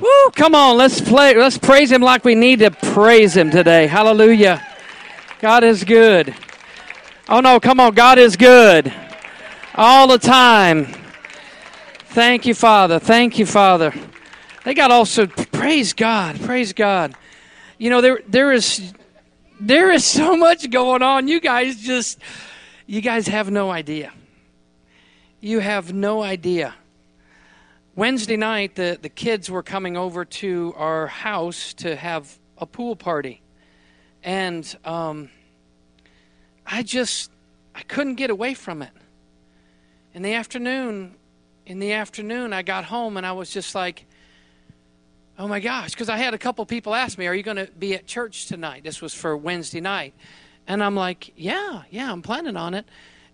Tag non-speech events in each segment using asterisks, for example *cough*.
Woo, come on, let's play. Let's praise him like we need to praise him today. Hallelujah. God is good. Oh no, come on, God is good. All the time. Thank you, Father. Thank you, Father. They got also praise God. Praise God. You know, there there is there is so much going on. You guys just you guys have no idea. You have no idea. Wednesday night, the, the kids were coming over to our house to have a pool party. And um, I just, I couldn't get away from it. In the afternoon, in the afternoon, I got home and I was just like, oh my gosh, because I had a couple people ask me, are you going to be at church tonight? This was for Wednesday night. And I'm like, yeah, yeah, I'm planning on it.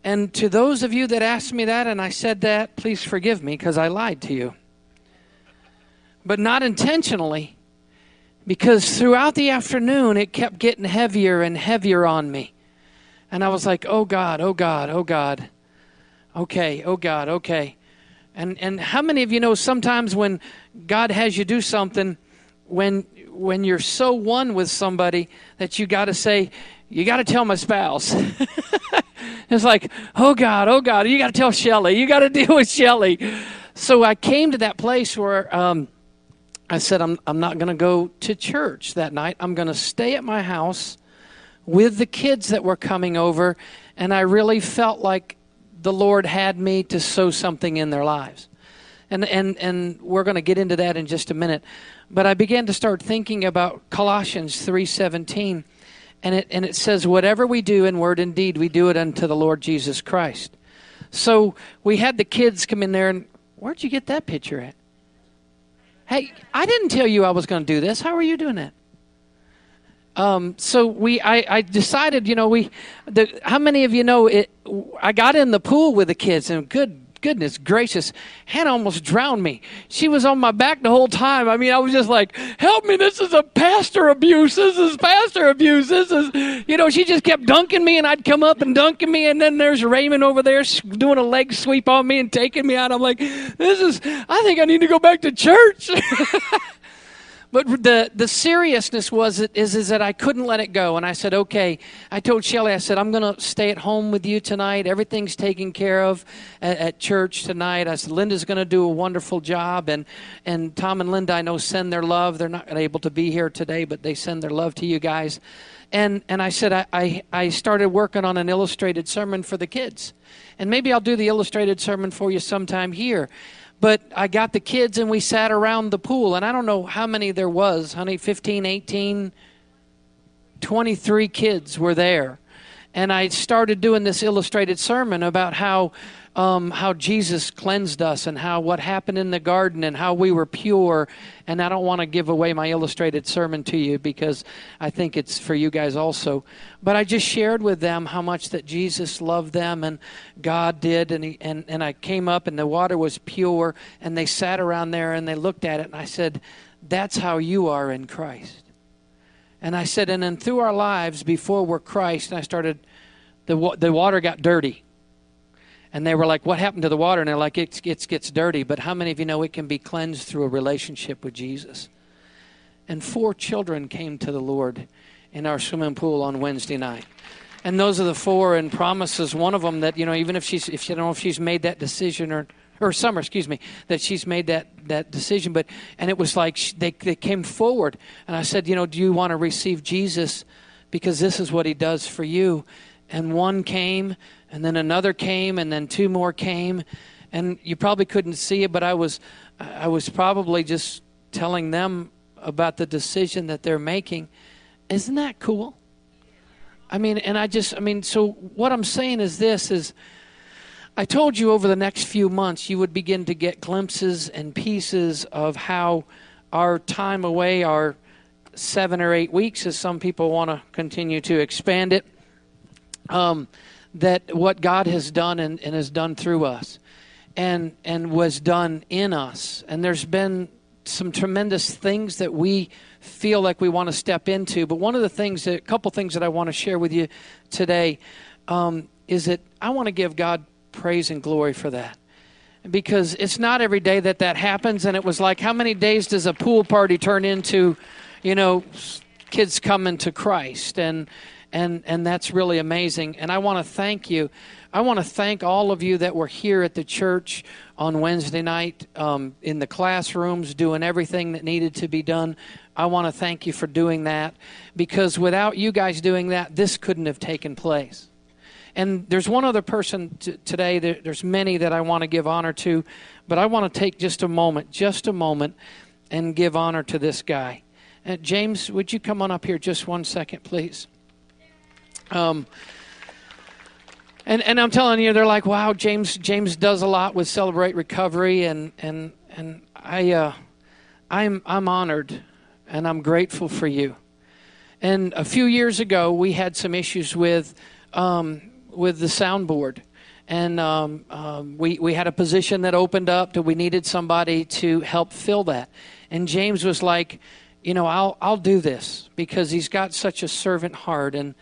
And to those of you that asked me that and I said that, please forgive me because I lied to you. But not intentionally, because throughout the afternoon it kept getting heavier and heavier on me. And I was like, oh God, oh God, oh God. Okay, oh God, okay. And and how many of you know sometimes when God has you do something, when when you're so one with somebody that you got to say, you got to tell my spouse. *laughs* it's like, oh God, oh God, you got to tell Shelly. You got to *laughs* deal with Shelly. So I came to that place where um, I said, I'm, I'm not going to go to church that night. I'm going to stay at my house with the kids that were coming over. And I really felt like the Lord had me to sow something in their lives. And, and, and we're going to get into that in just a minute. But I began to start thinking about Colossians 3.17 and it and it says whatever we do in word and deed we do it unto the lord jesus christ. So we had the kids come in there and where'd you get that picture at? Hey i didn't tell you i was going to do this. How are you doing that? Um, so we I, I decided you know we the, how many of you know it i got in the pool with the kids and good goodness gracious, Hannah almost drowned me. She was on my back the whole time. I mean, I was just like, help me, this is a pastor abuse. This is pastor abuse. This is, you know, she just kept dunking me and I'd come up and dunking me. And then there's Raymond over there doing a leg sweep on me and taking me out. I'm like, this is, I think I need to go back to church. *laughs* But the, the seriousness was is, is that I couldn't let it go. And I said, okay. I told Shelly, I said, I'm going to stay at home with you tonight. Everything's taken care of at, at church tonight. I said, Linda's going to do a wonderful job. And, and Tom and Linda, I know, send their love. They're not able to be here today, but they send their love to you guys. And, and I said, I, I, I started working on an illustrated sermon for the kids. And maybe I'll do the illustrated sermon for you sometime here. But I got the kids and we sat around the pool. And I don't know how many there was, honey, 15, 18, 23 kids were there. And I started doing this illustrated sermon about how um, how Jesus cleansed us and how what happened in the garden and how we were pure. And I don't want to give away my illustrated sermon to you because I think it's for you guys also. But I just shared with them how much that Jesus loved them and God did. And, he, and, and I came up and the water was pure and they sat around there and they looked at it and I said, That's how you are in Christ. And I said, and then through our lives before we're Christ, and I started, the, the water got dirty and they were like, What happened to the water? And they're like, It gets, gets dirty. But how many of you know it can be cleansed through a relationship with Jesus? And four children came to the Lord in our swimming pool on Wednesday night. And those are the four and promises. One of them that, you know, even if she's, if you don't know if she's made that decision or, or summer, excuse me, that she's made that, that decision. But, and it was like they, they came forward. And I said, you know, do you want to receive Jesus? Because this is what he does for you. And one came and then another came and then two more came. And you probably couldn't see it but i was i was probably just telling them about the decision that they're making. Isn't that cool? I mean and i just i mean so what i'm saying is this is i told you over the next few months you would begin to get glimpses and pieces of how our time away our seven or eight weeks as some people want to continue to expand it um, that what God has done and, and has done through us and and was done in us. And there's been some tremendous things that we feel like we want to step into. But one of the things, that, a couple things that I want to share with you today um, is that I want to give God praise and glory for that. because it's not every day that that happens. And it was like, how many days does a pool party turn into, you know, kids coming to Christ? And and and that's really amazing. And I want to thank you. I want to thank all of you that were here at the church on Wednesday night um, in the classrooms doing everything that needed to be done. I want to thank you for doing that because without you guys doing that, this couldn't have taken place. And there's one other person t- today, there, there's many that I want to give honor to, but I want to take just a moment, just a moment, and give honor to this guy. Uh, James, would you come on up here just one second, please? Um, and and I'm telling you, they're like, wow, James James does a lot with Celebrate Recovery, and and and I uh, I'm I'm honored, and I'm grateful for you. And a few years ago, we had some issues with um, with the soundboard, and um, um, we we had a position that opened up that we needed somebody to help fill that. And James was like, you know, I'll I'll do this because he's got such a servant heart and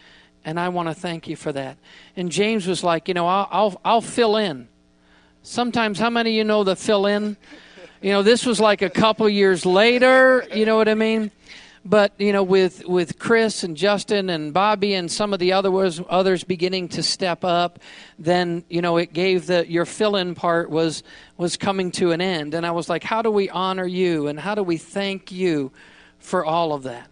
and I want to thank you for that. And James was like, you know, I'll, I'll, I'll fill in. Sometimes, how many of you know the fill in? You know, this was like a couple years later. You know what I mean? But you know, with with Chris and Justin and Bobby and some of the others others beginning to step up, then you know it gave the your fill in part was was coming to an end. And I was like, how do we honor you and how do we thank you for all of that?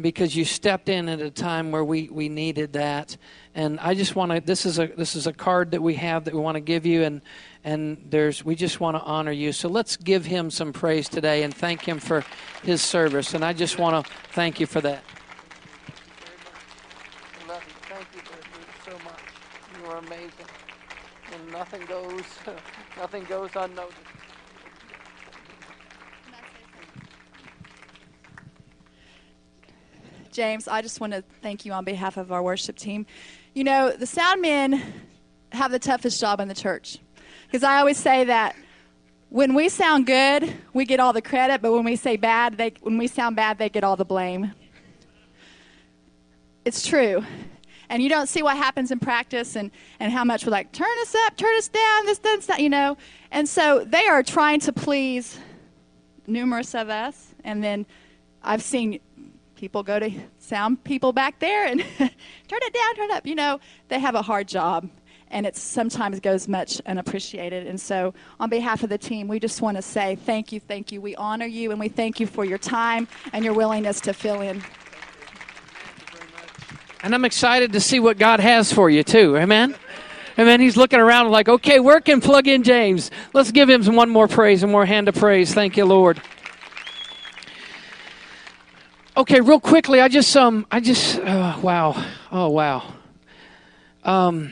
Because you stepped in at a time where we, we needed that. And I just want to this is a this is a card that we have that we want to give you and and there's we just want to honor you. So let's give him some praise today and thank him for his service. And I just want to thank you for that. Thank you so much. You are amazing. And nothing goes *laughs* nothing goes unnoticed. James, I just want to thank you on behalf of our worship team. You know, the sound men have the toughest job in the church. Because I always say that when we sound good, we get all the credit, but when we say bad, they, when we sound bad, they get all the blame. It's true. And you don't see what happens in practice and, and how much we're like, turn us up, turn us down, this, this, that, you know. And so they are trying to please numerous of us. And then I've seen people go to sound people back there and *laughs* turn it down, turn it up. You know, they have a hard job and it sometimes goes much unappreciated. And so, on behalf of the team, we just want to say thank you, thank you. We honor you and we thank you for your time and your willingness to fill in. And I'm excited to see what God has for you, too. Amen. Amen. He's looking around like, okay, where can plug in James? Let's give him one more praise and more hand of praise. Thank you, Lord. Okay, real quickly, I just um, I just uh, wow, oh wow, um,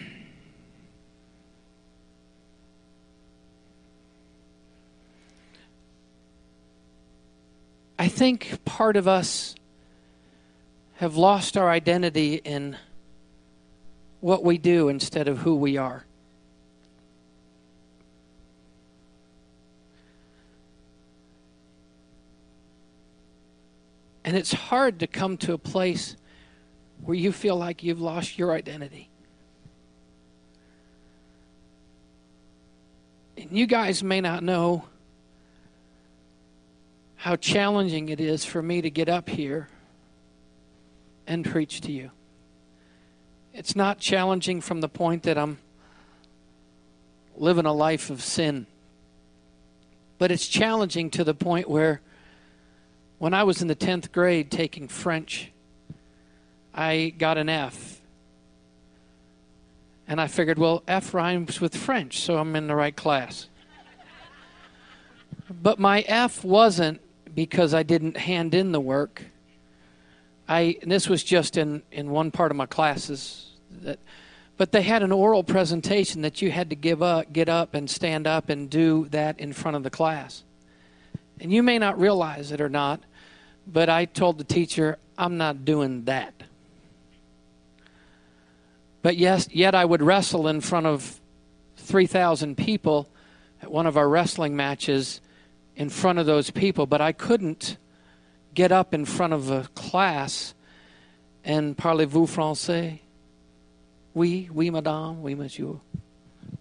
I think part of us have lost our identity in what we do instead of who we are. And it's hard to come to a place where you feel like you've lost your identity. And you guys may not know how challenging it is for me to get up here and preach to you. It's not challenging from the point that I'm living a life of sin, but it's challenging to the point where when I was in the 10th grade taking French, I got an F. And I figured, well, F rhymes with French, so I'm in the right class. But my F wasn't because I didn't hand in the work. I this was just in, in one part of my classes that but they had an oral presentation that you had to give up, get up and stand up and do that in front of the class. And you may not realize it or not, but I told the teacher, I'm not doing that. But yes, yet I would wrestle in front of 3,000 people at one of our wrestling matches in front of those people, but I couldn't get up in front of a class and parlez-vous français? Oui, oui, madame, oui, monsieur.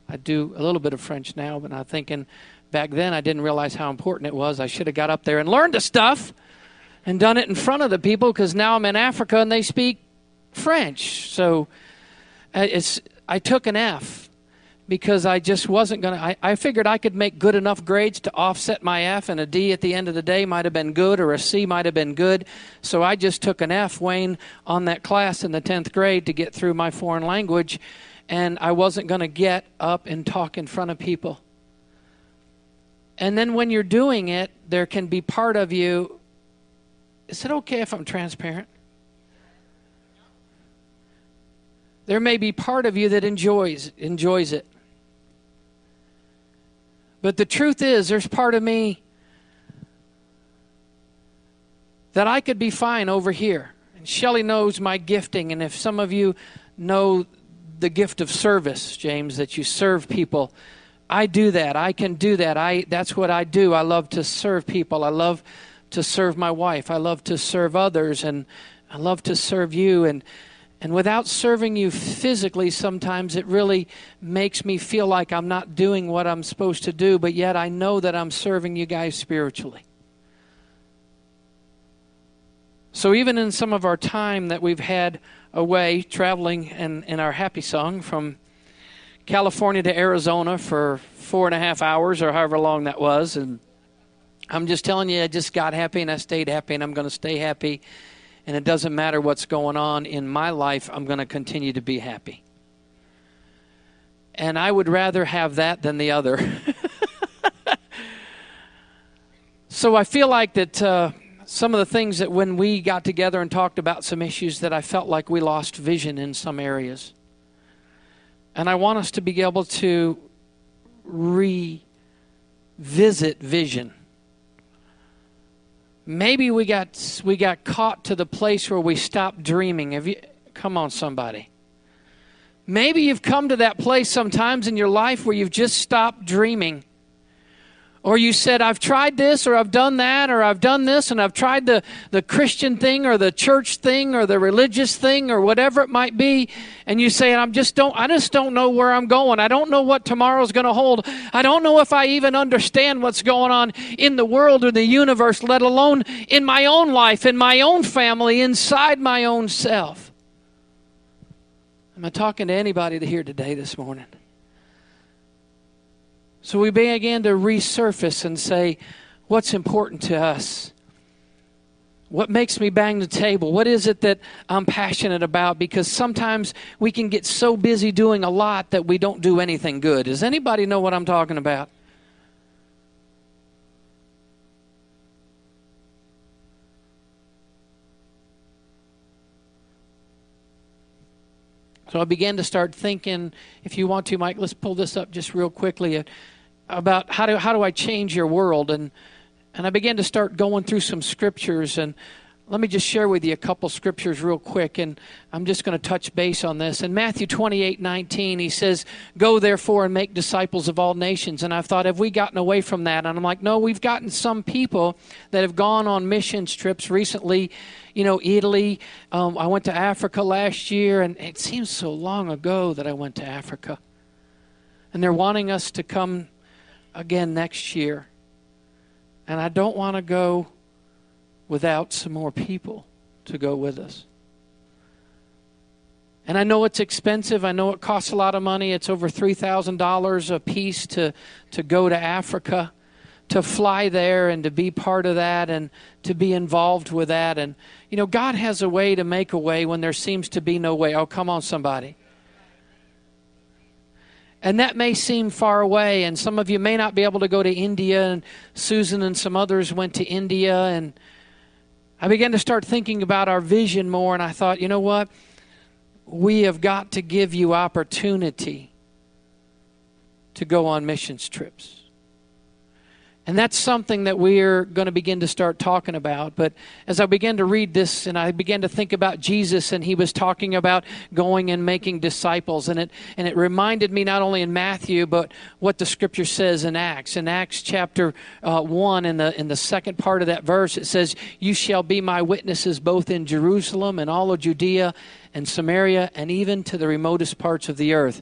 I do a little bit of French now, but I'm thinking back then I didn't realize how important it was. I should have got up there and learned the stuff and done it in front of the people because now I'm in Africa and they speak French. So uh, it's I took an F because I just wasn't going to. I figured I could make good enough grades to offset my F, and a D at the end of the day might have been good, or a C might have been good. So I just took an F, Wayne, on that class in the 10th grade to get through my foreign language, and I wasn't going to get up and talk in front of people. And then when you're doing it, there can be part of you. Is it okay if I'm transparent? There may be part of you that enjoys enjoys it. But the truth is, there's part of me that I could be fine over here. And Shelly knows my gifting, and if some of you know the gift of service, James, that you serve people, I do that. I can do that. I that's what I do. I love to serve people. I love to serve my wife. I love to serve others and I love to serve you and and without serving you physically, sometimes it really makes me feel like I'm not doing what I'm supposed to do, but yet I know that I'm serving you guys spiritually. So, even in some of our time that we've had away traveling in, in our happy song from California to Arizona for four and a half hours or however long that was, and I'm just telling you, I just got happy and I stayed happy and I'm going to stay happy and it doesn't matter what's going on in my life, I'm going to continue to be happy. And I would rather have that than the other. *laughs* so I feel like that uh, some of the things that when we got together and talked about some issues that I felt like we lost vision in some areas. And I want us to be able to revisit vision maybe we got we got caught to the place where we stopped dreaming. Have you come on somebody? Maybe you've come to that place sometimes in your life where you've just stopped dreaming. Or you said, I've tried this, or I've done that, or I've done this, and I've tried the, the Christian thing, or the church thing, or the religious thing, or whatever it might be, and you say, I'm just don't I just don't know where I'm going. I don't know what tomorrow's gonna hold. I don't know if I even understand what's going on in the world or the universe, let alone in my own life, in my own family, inside my own self. Am I talking to anybody here today this morning? So we began to resurface and say, what's important to us? What makes me bang the table? What is it that I'm passionate about? Because sometimes we can get so busy doing a lot that we don't do anything good. Does anybody know what I'm talking about? So I began to start thinking, if you want to, Mike, let's pull this up just real quickly about how do how do I change your world and and I began to start going through some scriptures and let me just share with you a couple scriptures real quick and I'm just going to touch base on this. In Matthew 28 19, he says, Go therefore and make disciples of all nations. And I've thought, have we gotten away from that? And I'm like, no, we've gotten some people that have gone on missions trips recently. You know, Italy. Um, I went to Africa last year, and it seems so long ago that I went to Africa. And they're wanting us to come again next year. And I don't want to go without some more people to go with us. And I know it's expensive. I know it costs a lot of money. It's over $3,000 a piece to, to go to Africa, to fly there and to be part of that and to be involved with that. And, you know, God has a way to make a way when there seems to be no way. Oh, come on, somebody. And that may seem far away, and some of you may not be able to go to India, and Susan and some others went to India, and I began to start thinking about our vision more, and I thought, you know what? We have got to give you opportunity to go on missions trips. And that's something that we're going to begin to start talking about. But as I began to read this and I began to think about Jesus and he was talking about going and making disciples and it and it reminded me not only in Matthew but what the scripture says in Acts. In Acts chapter uh, 1 in the in the second part of that verse it says you shall be my witnesses both in Jerusalem and all of Judea and Samaria and even to the remotest parts of the earth.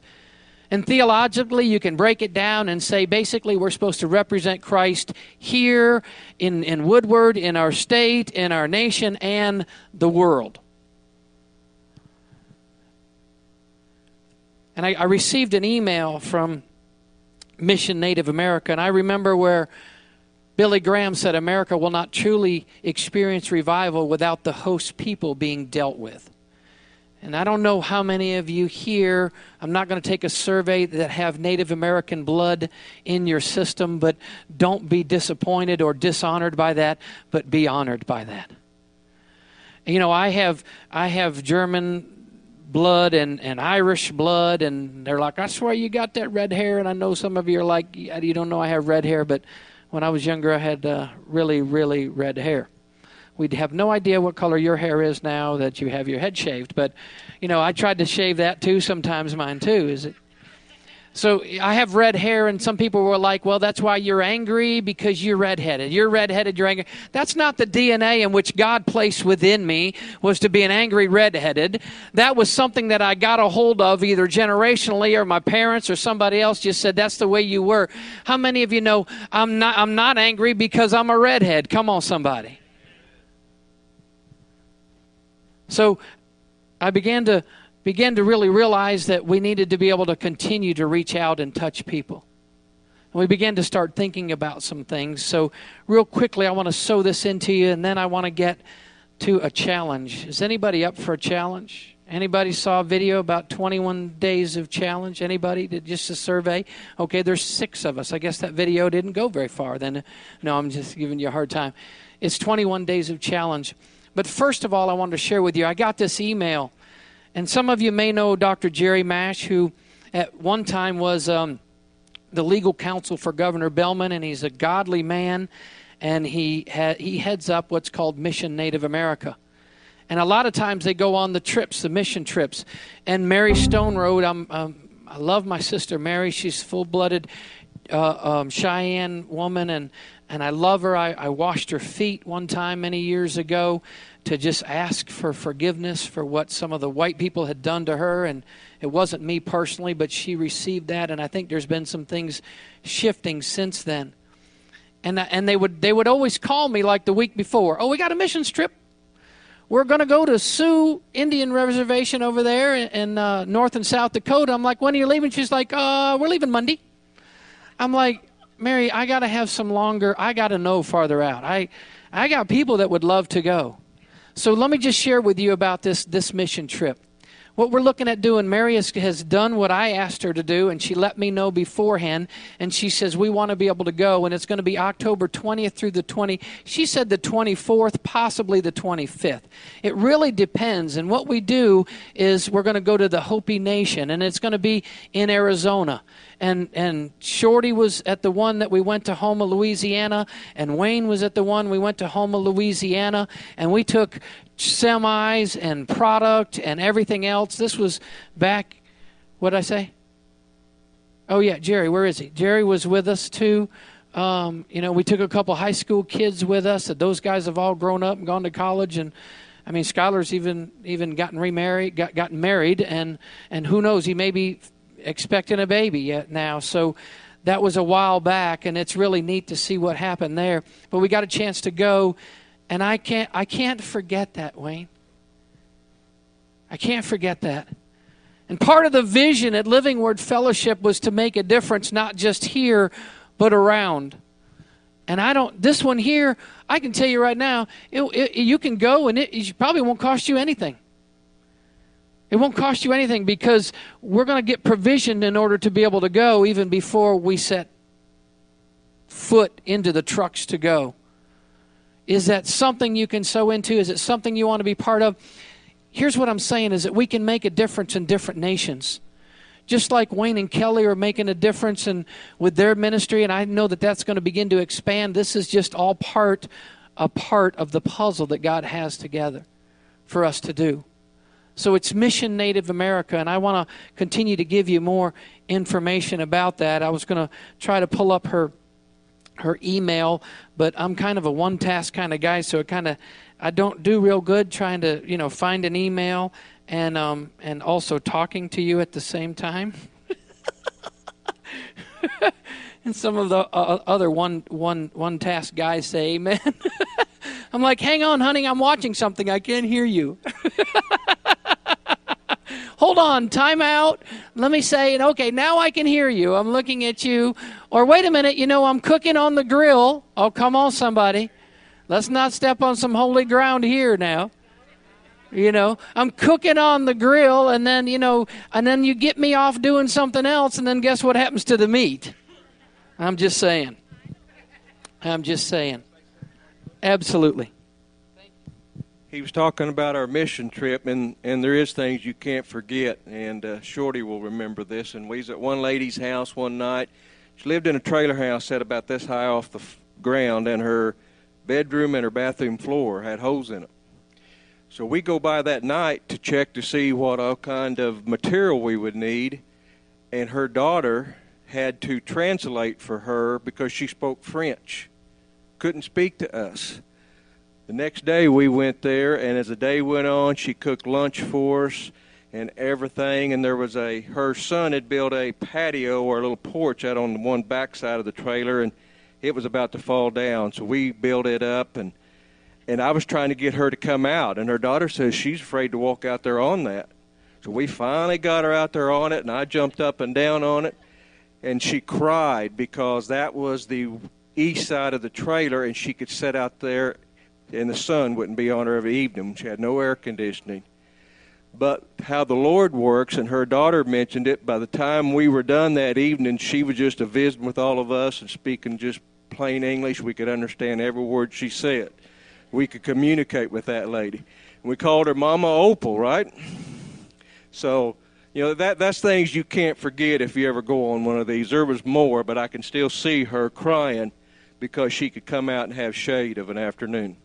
And theologically, you can break it down and say basically we're supposed to represent Christ here in, in Woodward, in our state, in our nation, and the world. And I, I received an email from Mission Native America, and I remember where Billy Graham said America will not truly experience revival without the host people being dealt with. And I don't know how many of you here, I'm not going to take a survey that have Native American blood in your system, but don't be disappointed or dishonored by that, but be honored by that. You know, I have I have German blood and, and Irish blood, and they're like, I swear you got that red hair. And I know some of you are like, you don't know I have red hair, but when I was younger, I had uh, really, really red hair. We'd have no idea what color your hair is now that you have your head shaved. But, you know, I tried to shave that too, sometimes mine too. Is it? So I have red hair, and some people were like, well, that's why you're angry because you're redheaded. You're redheaded, you're angry. That's not the DNA in which God placed within me, was to be an angry redheaded. That was something that I got a hold of either generationally or my parents or somebody else just said, that's the way you were. How many of you know I'm not, I'm not angry because I'm a redhead? Come on, somebody. So I began to began to really realize that we needed to be able to continue to reach out and touch people. And we began to start thinking about some things. So, real quickly, I want to sew this into you, and then I want to get to a challenge. Is anybody up for a challenge? Anybody saw a video about 21 days of challenge? Anybody? Did just a survey? Okay, there's six of us. I guess that video didn't go very far. Then, no, I'm just giving you a hard time. It's 21 days of challenge. But first of all, I wanted to share with you. I got this email and some of you may know Dr. Jerry Mash, who at one time was um, the legal counsel for Governor Bellmon, and he's a godly man, and he ha- he heads up what's called Mission Native America. And a lot of times they go on the trips, the mission trips. And Mary Stone Road, I'm, um, I love my sister Mary. She's full-blooded uh, um, Cheyenne woman, and and I love her. I, I washed her feet one time many years ago to just ask for forgiveness for what some of the white people had done to her. And it wasn't me personally, but she received that. And I think there's been some things shifting since then. And, and they, would, they would always call me like the week before Oh, we got a missions trip. We're going to go to Sioux Indian Reservation over there in, uh, North and South Dakota. I'm like, when are you leaving? She's like, uh, we're leaving Monday. I'm like, Mary, I got to have some longer. I got to know farther out. I, I got people that would love to go. So let me just share with you about this, this mission trip. What we're looking at doing, Mary has, has done what I asked her to do, and she let me know beforehand. And she says, We want to be able to go, and it's going to be October 20th through the 20th. She said the 24th, possibly the 25th. It really depends. And what we do is we're going to go to the Hopi Nation, and it's going to be in Arizona and and Shorty was at the one that we went to Houma, Louisiana, and Wayne was at the one we went to Houma, Louisiana, and we took semis and product and everything else. This was back. What did I say? Oh yeah, Jerry. Where is he? Jerry was with us too. Um, you know, we took a couple high school kids with us. That those guys have all grown up and gone to college, and I mean, Skylar's even even gotten remarried, got gotten married, and and who knows, he may be expecting a baby yet now. So that was a while back, and it's really neat to see what happened there. But we got a chance to go, and I can't I can't forget that, Wayne. I can't forget that. And part of the vision at Living Word Fellowship was to make a difference, not just here, but around. And I don't, this one here, I can tell you right now, it, it, you can go and it, it probably won't cost you anything. It won't cost you anything because we're going to get provisioned in order to be able to go even before we set foot into the trucks to go. Is that something you can sow into? Is it something you want to be part of? Here's what I'm saying is that we can make a difference in different nations. Just like Wayne and Kelly are making a difference in, with their ministry, and I know that that's going to begin to expand. This is just all part, a part of the puzzle that God has together for us to do. So it's Mission Native America, and I want to continue to give you more information about that. I was going to try to pull up her her email, but I'm kind of a one task kind of guy, so it kind of I don't do real good trying to you know find an email and um, and also talking to you at the same time. *laughs* and some of the uh, other one, one, one task guys say, Amen. *laughs* I'm like, hang on, honey, I'm watching something. I can't hear you. *laughs* Hold on, time out. Let me say. Okay, now I can hear you. I'm looking at you. Or wait a minute, you know, I'm cooking on the grill. Oh, come on, somebody. Let's not step on some holy ground here now. You know, I'm cooking on the grill, and then, you know, and then you get me off doing something else, and then guess what happens to the meat? I'm just saying. I'm just saying. Absolutely. He was talking about our mission trip, and, and there is things you can't forget. And uh, Shorty will remember this. And we was at one lady's house one night. She lived in a trailer house set about this high off the f- ground, and her bedroom and her bathroom floor had holes in it. So we go by that night to check to see what all kind of material we would need, and her daughter had to translate for her because she spoke French, couldn't speak to us. The next day we went there, and as the day went on, she cooked lunch for us and everything. And there was a her son had built a patio or a little porch out on the one back side of the trailer, and it was about to fall down. So we built it up, and and I was trying to get her to come out, and her daughter says she's afraid to walk out there on that. So we finally got her out there on it, and I jumped up and down on it, and she cried because that was the east side of the trailer, and she could sit out there, and the sun wouldn't be on her every evening. She had no air conditioning. But how the Lord works, and her daughter mentioned it, by the time we were done that evening, she was just a visiting with all of us and speaking just plain English. We could understand every word she said. We could communicate with that lady. We called her Mama Opal, right? So, you know, that that's things you can't forget if you ever go on one of these. There was more, but I can still see her crying because she could come out and have shade of an afternoon.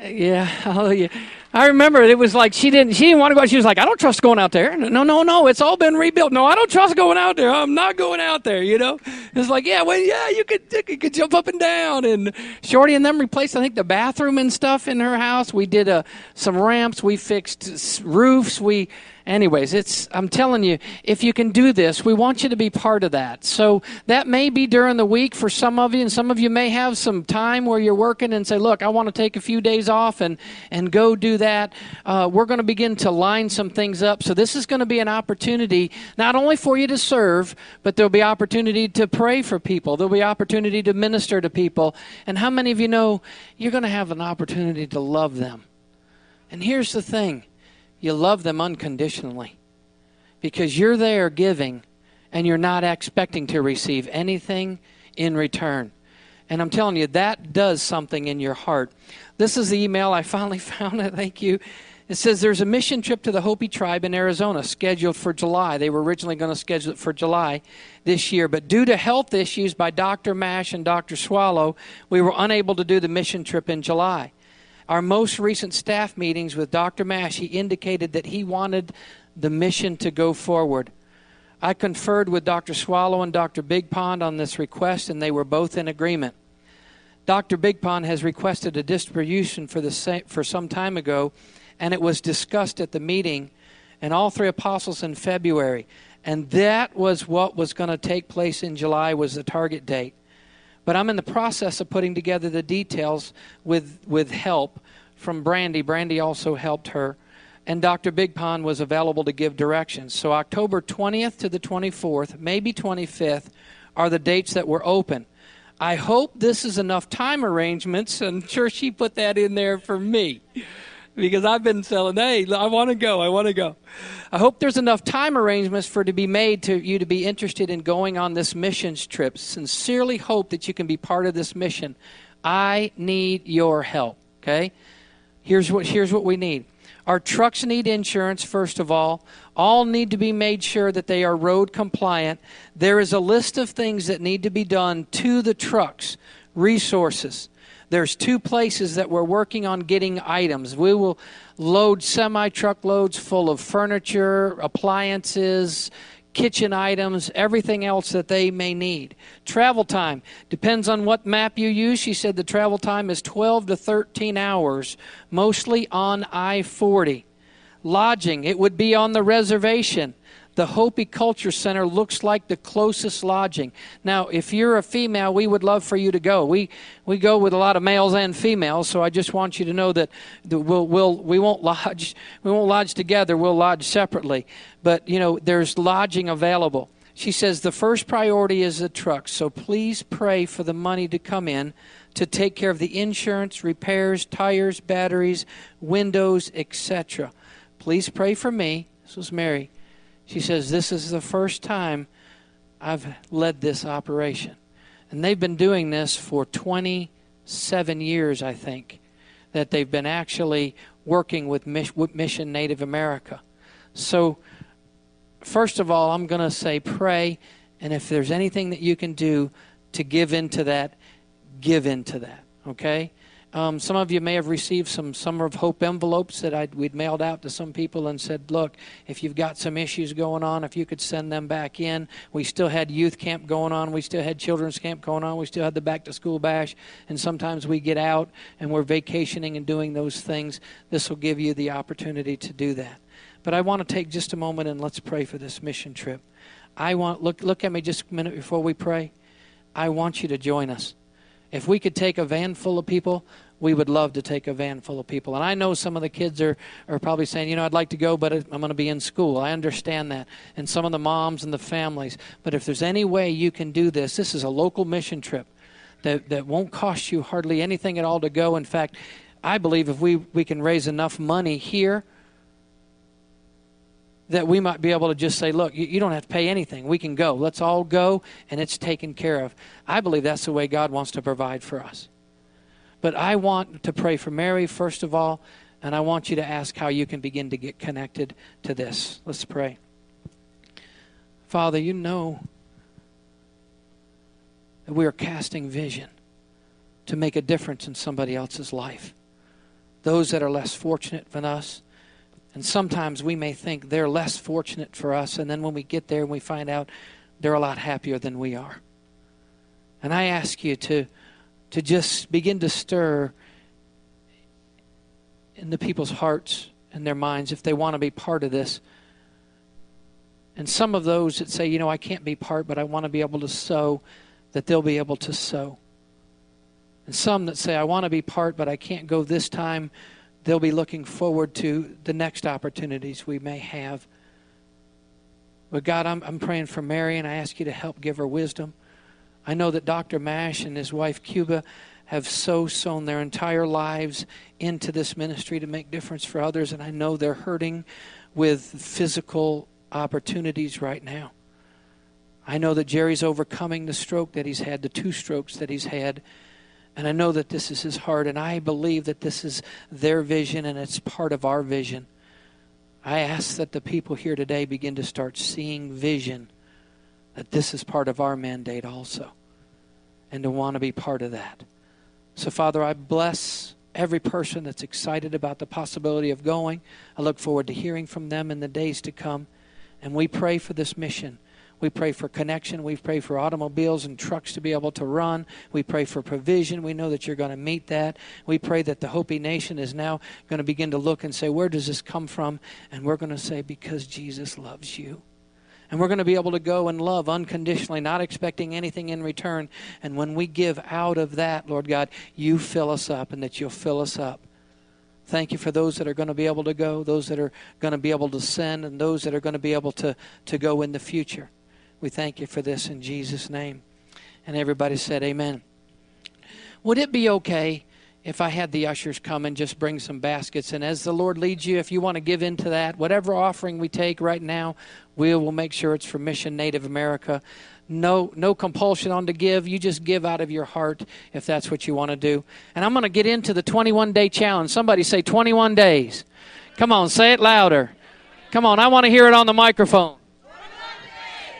Yeah, *laughs* hallelujah. I remember it was like she didn't she didn't want to go. She was like, I don't trust going out there. No, no, no. It's all been rebuilt. No, I don't trust going out there. I'm not going out there. You know. It's like, yeah, well, yeah, you could you could jump up and down. And Shorty and them replaced, I think, the bathroom and stuff in her house. We did uh, some ramps. We fixed roofs. We anyways, it's I'm telling you, if you can do this, we want you to be part of that. So that may be during the week for some of you, and some of you may have some time where you're working and say, look, I want to take a few days off and and go do that. Uh, we're going to begin to line some things up. So this is going to be an opportunity not only for you to serve, but there'll be opportunity to pray for people. There'll be opportunity to minister to people. And how many of you know you're going to have an opportunity to love them? And here's the thing you love them unconditionally because you're there giving and you're not expecting to receive anything in return. And I'm telling you, that does something in your heart. This is the email I finally *laughs* found. it. Thank you. It says there's a mission trip to the Hopi tribe in Arizona scheduled for July. They were originally going to schedule it for July this year, but due to health issues by Dr. Mash and Dr. Swallow, we were unable to do the mission trip in July. Our most recent staff meetings with Dr. Mash, he indicated that he wanted the mission to go forward. I conferred with Dr. Swallow and Dr. Big Pond on this request, and they were both in agreement. Dr. Big Pond has requested a distribution for, the sa- for some time ago, and it was discussed at the meeting, and all three apostles in February. And that was what was going to take place in July was the target date. But I'm in the process of putting together the details with, with help from Brandy. Brandy also helped her. And Dr. Big Pond was available to give directions. So October 20th to the 24th, maybe 25th, are the dates that were open. I hope this is enough time arrangements, and *laughs* sure she put that in there for me because I've been selling. Hey, I want to go. I want to go. I hope there's enough time arrangements for to be made to you to be interested in going on this missions trip. Sincerely hope that you can be part of this mission. I need your help. Okay, here's what here's what we need. Our trucks need insurance, first of all. All need to be made sure that they are road compliant. There is a list of things that need to be done to the trucks, resources. There's two places that we're working on getting items. We will load semi truck loads full of furniture, appliances, kitchen items, everything else that they may need. Travel time depends on what map you use. She said the travel time is 12 to 13 hours, mostly on I 40. Lodging, it would be on the reservation. The Hopi Culture Center looks like the closest lodging. Now, if you're a female, we would love for you to go. We we go with a lot of males and females, so I just want you to know that we'll, we'll we won't lodge we won't lodge together. We'll lodge separately. But you know, there's lodging available. She says the first priority is the truck, so please pray for the money to come in to take care of the insurance, repairs, tires, batteries, windows, etc. Please pray for me. This was Mary. She says, This is the first time I've led this operation. And they've been doing this for 27 years, I think, that they've been actually working with Mission Native America. So, first of all, I'm going to say pray, and if there's anything that you can do to give into that, give into that, okay? Um, some of you may have received some Summer of Hope envelopes that I'd, we'd mailed out to some people and said, look, if you've got some issues going on, if you could send them back in. We still had youth camp going on. We still had children's camp going on. We still had the back to school bash. And sometimes we get out and we're vacationing and doing those things. This will give you the opportunity to do that. But I want to take just a moment and let's pray for this mission trip. I want, look, look at me just a minute before we pray. I want you to join us. If we could take a van full of people, we would love to take a van full of people. And I know some of the kids are, are probably saying, you know, I'd like to go, but I'm going to be in school. I understand that. And some of the moms and the families. But if there's any way you can do this, this is a local mission trip that, that won't cost you hardly anything at all to go. In fact, I believe if we, we can raise enough money here that we might be able to just say, look, you, you, don't have to pay anything. We can go. Let's all go, and it's taken care of. I believe that's the way God wants to provide for us. But I want to pray for Mary, first of all, and I want you to ask how you can begin to get connected to this. Let's pray. Father, you know that we are casting vision to make a difference in somebody else's life. Those that are less fortunate than us, and sometimes we may think they're less fortunate for us, and then when we get there and we find out they're a lot happier than we are. And I ask you to, to just begin to stir in the people's hearts and their minds if they want to be part of this. And some of those that say, you know, I can't be part, but I want to be able to sow, that they'll be able to sow. And some that say, I want to be part, but I can't go this time they'll be looking forward to the next opportunities we may have. But God, I'm, I'm praying for Mary, and I ask you to help give her wisdom. I know that Dr. Mash and his wife Cuba have so sown their entire lives into this ministry to make difference for others, and I know they're hurting with physical opportunities right now. I know that Jerry's overcoming the stroke that he's had, the two strokes that he's had. And I know that this is his heart, and I believe that this is their vision and it's part of our vision. I ask that the people here today begin to start seeing vision, that this is part of our mandate also, and to want to be part of that. So, Father, I bless every person that's excited about the possibility of going. I look forward to hearing from them in the days to come. And we pray for this mission. We pray for connection. We pray for automobiles and trucks to be able to run. We pray for provision. We know that you're going to meet that. We pray that the Hopi Nation is now going to begin to look and say, Where does this come from? And we're going to say, Because Jesus loves you. And we're going to be able to go and love unconditionally, not expecting anything in return. And when we give out of that, Lord God, you fill us up and that you'll fill us up. Thank you for those that are going to be able to go, those that are going to be able to send, and those that are going to be able to, to go in the future. We thank you for this in Jesus' name. And everybody said, Amen. Would it be okay if I had the ushers come and just bring some baskets? And as the Lord leads you, if you want to give into that, whatever offering we take right now, we will make sure it's for Mission Native America. No, no compulsion on to give. You just give out of your heart if that's what you want to do. And I'm going to get into the 21 day challenge. Somebody say 21 days. Come on, say it louder. Come on, I want to hear it on the microphone.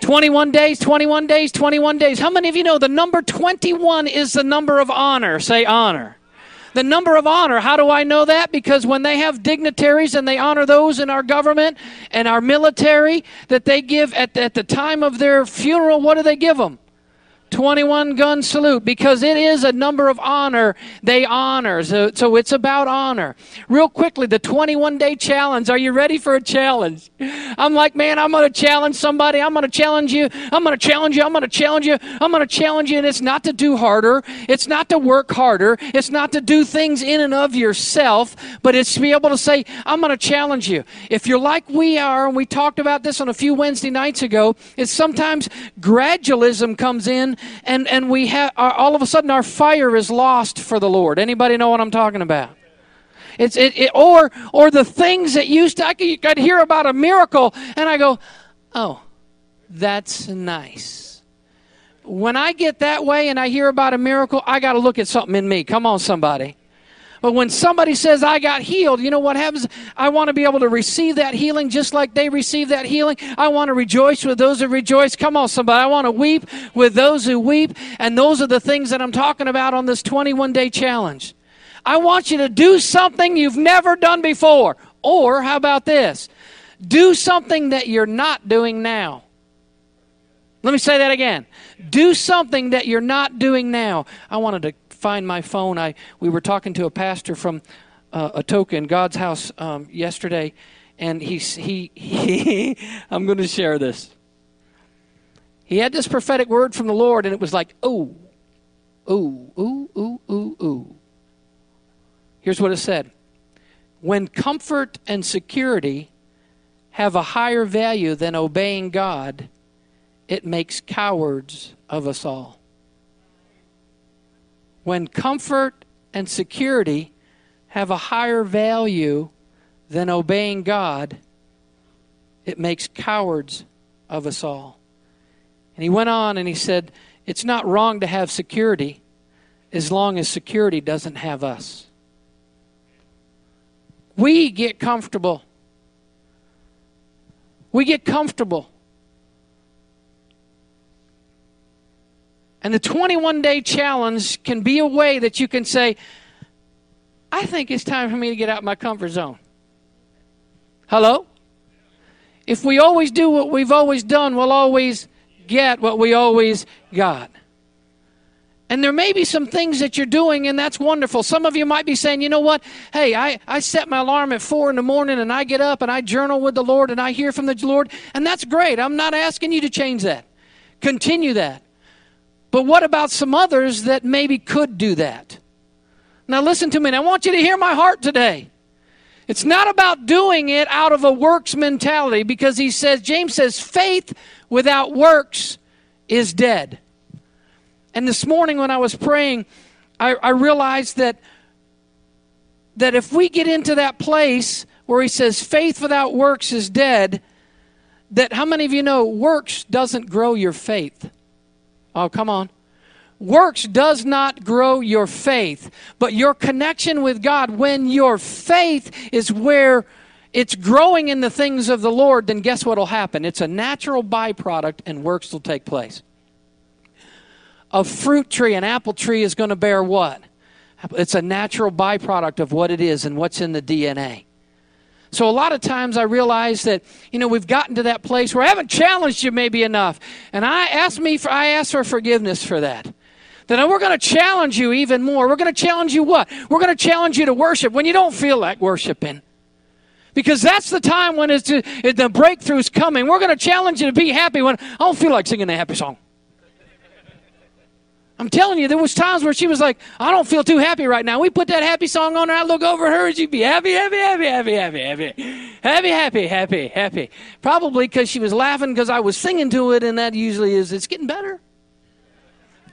21 days, 21 days, 21 days. How many of you know the number 21 is the number of honor? Say honor. The number of honor, how do I know that? Because when they have dignitaries and they honor those in our government and our military that they give at, at the time of their funeral, what do they give them? 21 gun salute because it is a number of honor they honor. So, so it's about honor. Real quickly, the 21 day challenge. Are you ready for a challenge? I'm like, man, I'm going to challenge somebody. I'm going to challenge you. I'm going to challenge you. I'm going to challenge you. I'm going to challenge you. And it's not to do harder. It's not to work harder. It's not to do things in and of yourself, but it's to be able to say, I'm going to challenge you. If you're like we are, and we talked about this on a few Wednesday nights ago, it's sometimes gradualism comes in and, and we have, all of a sudden our fire is lost for the Lord. Anybody know what I'm talking about? It's it, it, or or the things that used to I could hear about a miracle and I go, oh, that's nice. When I get that way and I hear about a miracle, I got to look at something in me. Come on, somebody. But when somebody says, I got healed, you know what happens? I want to be able to receive that healing just like they received that healing. I want to rejoice with those who rejoice. Come on, somebody. I want to weep with those who weep. And those are the things that I'm talking about on this 21 day challenge. I want you to do something you've never done before. Or, how about this? Do something that you're not doing now. Let me say that again. Do something that you're not doing now. I wanted to find my phone. I we were talking to a pastor from uh, Atoka in God's house um, yesterday, and he he, he *laughs* I'm going to share this. He had this prophetic word from the Lord, and it was like, ooh, ooh, ooh, ooh, ooh, ooh. Here's what it said: When comfort and security have a higher value than obeying God, it makes cowards of us all when comfort and security have a higher value than obeying God, it makes cowards of us all. And he went on and he said, It's not wrong to have security as long as security doesn't have us. We get comfortable. We get comfortable. And the 21 day challenge can be a way that you can say, I think it's time for me to get out of my comfort zone. Hello? If we always do what we've always done, we'll always get what we always got. And there may be some things that you're doing, and that's wonderful. Some of you might be saying, you know what? Hey, I, I set my alarm at four in the morning, and I get up and I journal with the Lord, and I hear from the Lord, and that's great. I'm not asking you to change that. Continue that. But what about some others that maybe could do that? Now, listen to me, and I want you to hear my heart today. It's not about doing it out of a works mentality because he says, James says, faith without works is dead. And this morning when I was praying, I, I realized that, that if we get into that place where he says faith without works is dead, that how many of you know works doesn't grow your faith? Oh, come on. Works does not grow your faith, but your connection with God, when your faith is where it's growing in the things of the Lord, then guess what will happen? It's a natural byproduct and works will take place. A fruit tree, an apple tree, is going to bear what? It's a natural byproduct of what it is and what's in the DNA. So a lot of times I realize that, you know, we've gotten to that place where I haven't challenged you maybe enough. And I ask me for, I ask for forgiveness for that. Then we're going to challenge you even more. We're going to challenge you what? We're going to challenge you to worship when you don't feel like worshiping. Because that's the time when it's, the breakthrough's coming. We're going to challenge you to be happy when I don't feel like singing a happy song. I'm telling you, there was times where she was like, I don't feel too happy right now. We put that happy song on and I look over her and she'd be happy, happy, happy, happy, happy, happy, happy, happy, happy, happy. Probably because she was laughing because I was singing to it and that usually is, it's getting better.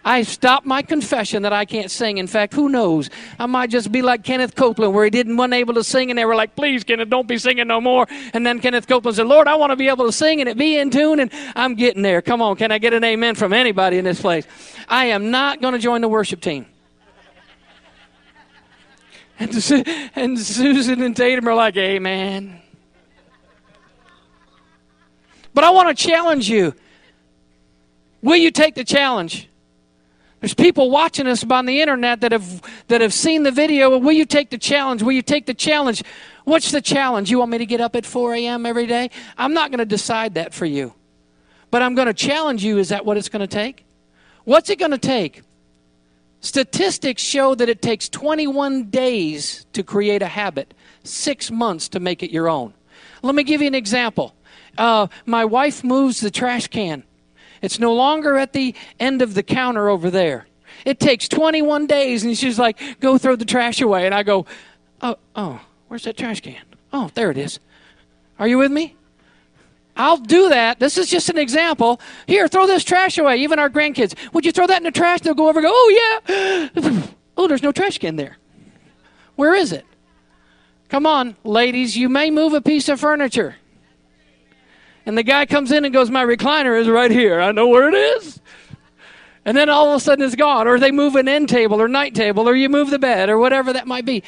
I stopped my confession that I can't sing. In fact, who knows? I might just be like Kenneth Copeland, where he didn't wasn't able to sing, and they were like, "Please, Kenneth, don't be singing no more." And then Kenneth Copeland said, "Lord, I want to be able to sing and it be in tune." And I'm getting there. Come on, can I get an amen from anybody in this place? I am not going to join the worship team. *laughs* And, and Susan and Tatum are like, "Amen." But I want to challenge you. Will you take the challenge? There's people watching us on the internet that have that have seen the video. Will you take the challenge? Will you take the challenge? What's the challenge? You want me to get up at 4 a.m. every day? I'm not going to decide that for you. But I'm going to challenge you. Is that what it's going to take? What's it going to take? Statistics show that it takes 21 days to create a habit, six months to make it your own. Let me give you an example. Uh, my wife moves the trash can. It's no longer at the end of the counter over there. It takes 21 days, and she's like, go throw the trash away. And I go, oh, oh, where's that trash can? Oh, there it is. Are you with me? I'll do that. This is just an example. Here, throw this trash away. Even our grandkids. Would you throw that in the trash? They'll go over go, oh, yeah. *sighs* oh, there's no trash can there. Where is it? Come on, ladies, you may move a piece of furniture. And the guy comes in and goes, My recliner is right here. I know where it is. And then all of a sudden it's gone. Or they move an end table or night table, or you move the bed, or whatever that might be.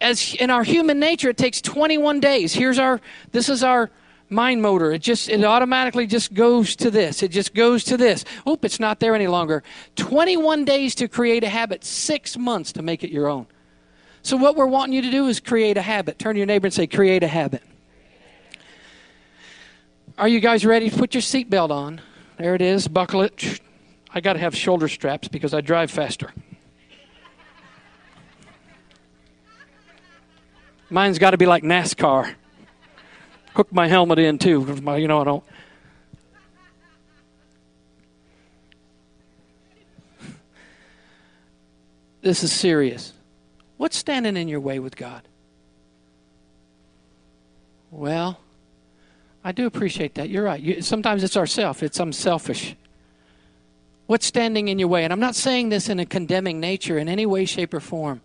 As in our human nature, it takes 21 days. Here's our, this is our mind motor. It just, it automatically just goes to this. It just goes to this. Oop, it's not there any longer. 21 days to create a habit, six months to make it your own. So, what we're wanting you to do is create a habit. Turn to your neighbor and say, Create a habit. Are you guys ready? To put your seatbelt on. There it is. Buckle it. I got to have shoulder straps because I drive faster. Mine's got to be like NASCAR. Hook my helmet in too. You know I don't. This is serious. What's standing in your way with God? Well, I do appreciate that. You're right. You, sometimes it's ourself. It's I'm selfish. What's standing in your way? And I'm not saying this in a condemning nature in any way, shape, or form.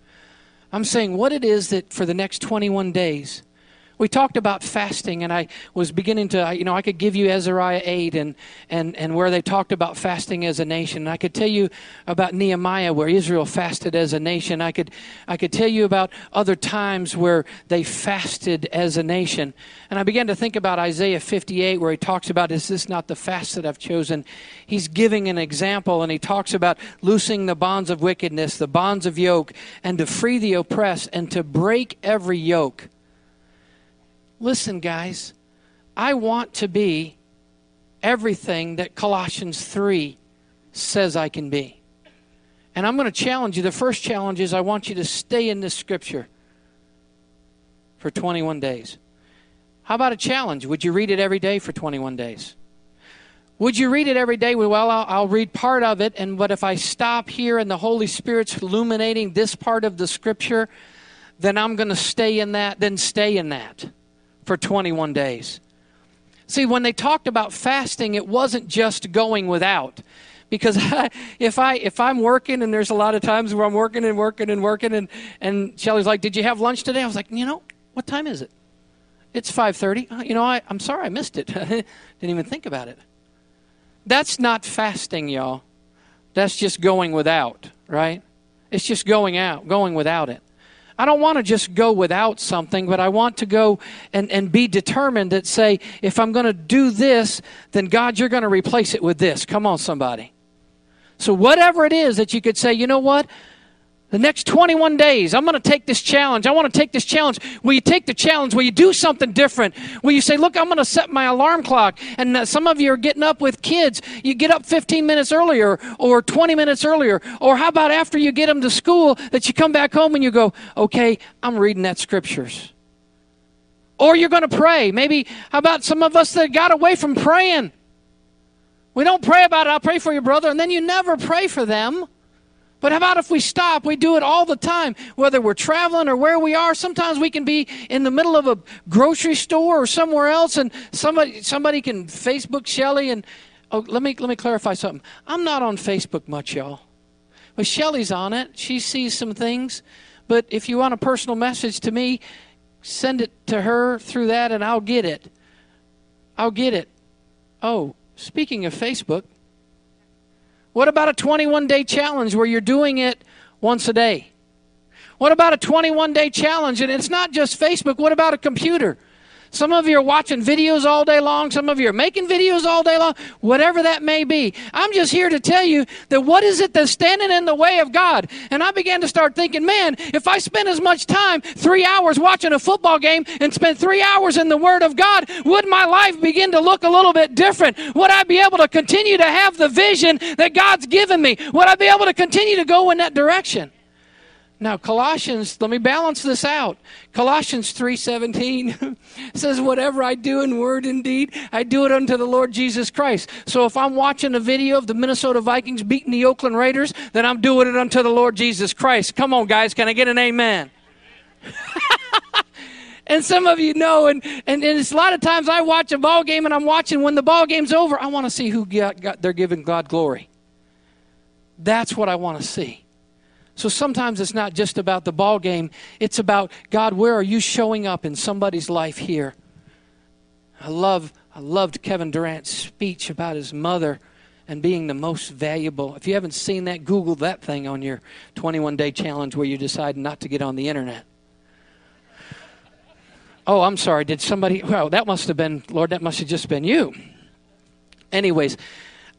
I'm saying what it is that for the next 21 days we talked about fasting, and I was beginning to, you know, I could give you Ezra 8 and, and, and where they talked about fasting as a nation. And I could tell you about Nehemiah where Israel fasted as a nation. I could, I could tell you about other times where they fasted as a nation. And I began to think about Isaiah 58 where he talks about, is this not the fast that I've chosen? He's giving an example, and he talks about loosing the bonds of wickedness, the bonds of yoke, and to free the oppressed, and to break every yoke. Listen, guys, I want to be everything that Colossians 3 says I can be. And I'm going to challenge you. The first challenge is I want you to stay in this scripture for 21 days. How about a challenge? Would you read it every day for 21 days? Would you read it every day? Well, I'll, I'll, read part of it, and but if I stop here and the Holy Spirit's illuminating this part of the Scripture, then I'm going to stay in that. Then stay in that for 21 days. See, when they talked about fasting, it wasn't just going without. Because *laughs* if I if I'm working and there's a lot of times where I'm working and working and working and and Shelly's like, "Did you have lunch today?" I was like, "You know, what time is it?" It's 5:30. Uh, you know, I, I'm sorry I missed it. *laughs* Didn't even think about it. That's not fasting, y'all. That's just going without, right? It's just going out, going without it. I don't want to just go without something, but I want to go and, and be determined that say, if I'm going to do this, then God, you're going to replace it with this. Come on, somebody. So, whatever it is that you could say, you know what? The next 21 days, I'm going to take this challenge. I want to take this challenge. Will you take the challenge? Will you do something different? Will you say, Look, I'm going to set my alarm clock? And uh, some of you are getting up with kids. You get up 15 minutes earlier or 20 minutes earlier. Or how about after you get them to school that you come back home and you go, Okay, I'm reading that scriptures. Or you're going to pray. Maybe, how about some of us that got away from praying? We don't pray about it. I'll pray for your brother, and then you never pray for them. But how about if we stop? We do it all the time, whether we're traveling or where we are. Sometimes we can be in the middle of a grocery store or somewhere else, and somebody somebody can Facebook Shelly and oh, let me let me clarify something. I'm not on Facebook much, y'all. But Shelly's on it. She sees some things. But if you want a personal message to me, send it to her through that, and I'll get it. I'll get it. Oh, speaking of Facebook, what about a 21 day challenge where you're doing it once a day? What about a 21 day challenge? And it's not just Facebook. What about a computer? Some of you are watching videos all day long. Some of you are making videos all day long. Whatever that may be. I'm just here to tell you that what is it that's standing in the way of God? And I began to start thinking, man, if I spend as much time, three hours watching a football game and spend three hours in the Word of God, would my life begin to look a little bit different? Would I be able to continue to have the vision that God's given me? Would I be able to continue to go in that direction? Now Colossians, let me balance this out. Colossians 3:17 *laughs* says whatever I do in word and deed, I do it unto the Lord Jesus Christ. So if I'm watching a video of the Minnesota Vikings beating the Oakland Raiders, then I'm doing it unto the Lord Jesus Christ. Come on guys, can I get an amen? *laughs* and some of you know, and, and, and, it's a lot of times I watch a ball game and I'm watching when the ball game's over, I want to see who got, got, they're giving God glory. That's what I want to see. So sometimes it's not just about the ball game, it's about God, where are you showing up in somebody's life here? I love I loved Kevin Durant's speech about his mother and being the most valuable. If you haven't seen that, Google that thing on your 21 day challenge where you decide not to get on the internet. Oh, I'm sorry. Did somebody? Well, that must have been, Lord, that must have just been you. Anyways,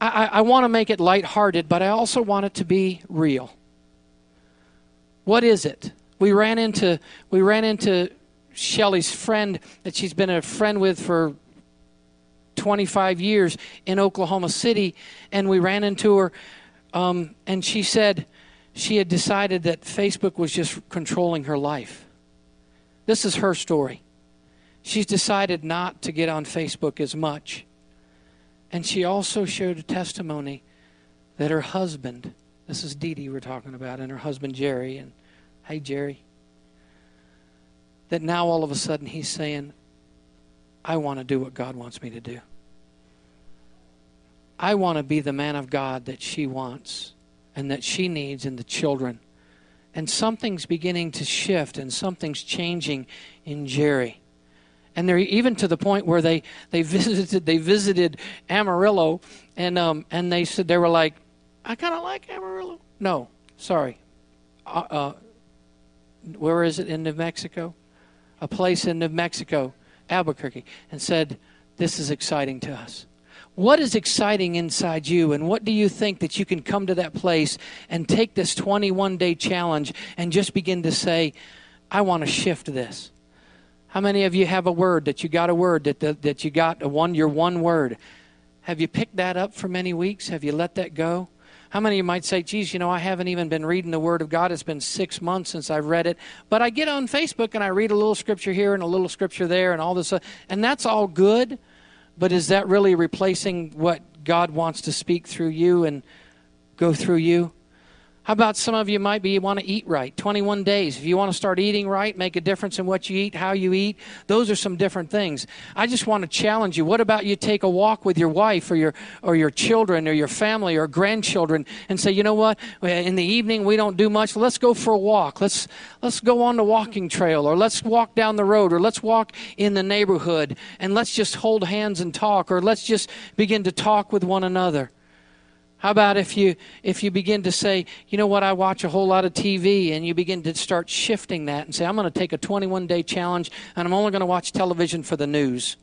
I, I, I want to make it lighthearted, but I also want it to be real. What is it? We ran into we ran into Shelly's friend that she's been a friend with for 25 years in Oklahoma City, and we ran into her, um, and she said she had decided that Facebook was just controlling her life. This is her story. She's decided not to get on Facebook as much. And she also showed a testimony that her husband this is Dee Dee we're talking about, and her husband Jerry. And hey, Jerry. That now all of a sudden he's saying, I want to do what God wants me to do. I want to be the man of God that she wants and that she needs in the children. And something's beginning to shift and something's changing in Jerry. And they're even to the point where they, they *laughs* visited they visited Amarillo and um, and they said they were like, I kind of like Amarillo. No, sorry. Uh, uh, where is it in New Mexico? A place in New Mexico, Albuquerque, and said, This is exciting to us. What is exciting inside you, and what do you think that you can come to that place and take this 21 day challenge and just begin to say, I want to shift this? How many of you have a word that you got a word that, that, that you got a one, your one word? Have you picked that up for many weeks? Have you let that go? How many of you might say, geez, you know, I haven't even been reading the Word of God. It's been six months since I've read it. But I get on Facebook and I read a little scripture here and a little scripture there and all this. Uh, and that's all good. But is that really replacing what God wants to speak through you and go through you? How about some of you might be want to eat right? 21 days. If you want to start eating right, make a difference in what you eat, how you eat, those are some different things. I just want to challenge you. What about you take a walk with your wife or your or your children or your family or grandchildren and say, "You know what? In the evening we don't do much. Let's go for a walk. Let's let's go on the walking trail or let's walk down the road or let's walk in the neighborhood and let's just hold hands and talk or let's just begin to talk with one another." How about if you if you begin to say, you know what, I watch a whole lot of TV, and you begin to start shifting that and say, I'm going to take a 21 day challenge, and I'm only going to watch television for the news,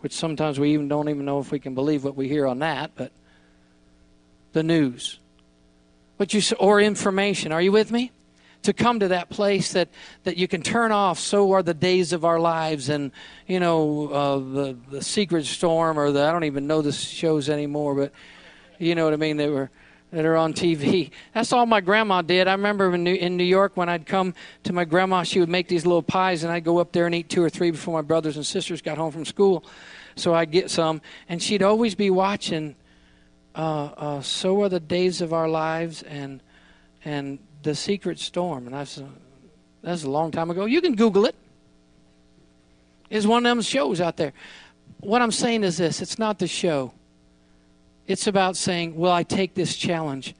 which sometimes we even don't even know if we can believe what we hear on that, but the news, but you or information. Are you with me? To come to that place that, that you can turn off. So are the days of our lives, and you know uh, the the Secret Storm, or the I don't even know the shows anymore, but you know what I mean? They were that are on TV. That's all my grandma did. I remember in New, in New York when I'd come to my grandma, she would make these little pies, and I'd go up there and eat two or three before my brothers and sisters got home from school. So I'd get some, and she'd always be watching. Uh, uh, so are the days of our lives, and and the secret storm, and that's a, that's a long time ago. You can Google it. It's one of them shows out there. What I'm saying is this: it's not the show it's about saying, Will I take this challenge?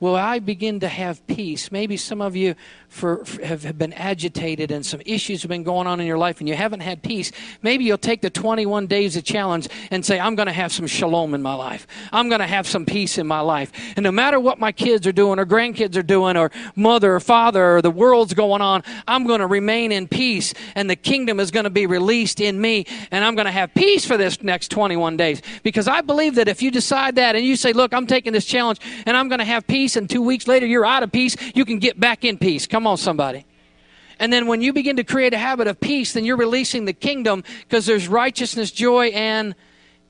Will I begin to have peace? Maybe some of you for, for have, have been agitated and some issues have been going on in your life and you haven't had peace. Maybe you'll take the 21 days of challenge and say, I'm going to have some shalom in my life. I'm going to have some peace in my life. And no matter what my kids are doing or grandkids are doing or mother or father or the world's going on, I'm going to remain in peace and the kingdom is going to be released in me and I'm going to have peace for this next 21 days. Because I believe that if you decide that and you say, look, I'm taking this challenge and I'm going to have peace and two weeks later you're out of peace, you can get back in peace. Come on, somebody. And then when you begin to create a habit of peace, then you're releasing the kingdom because there's righteousness, joy, and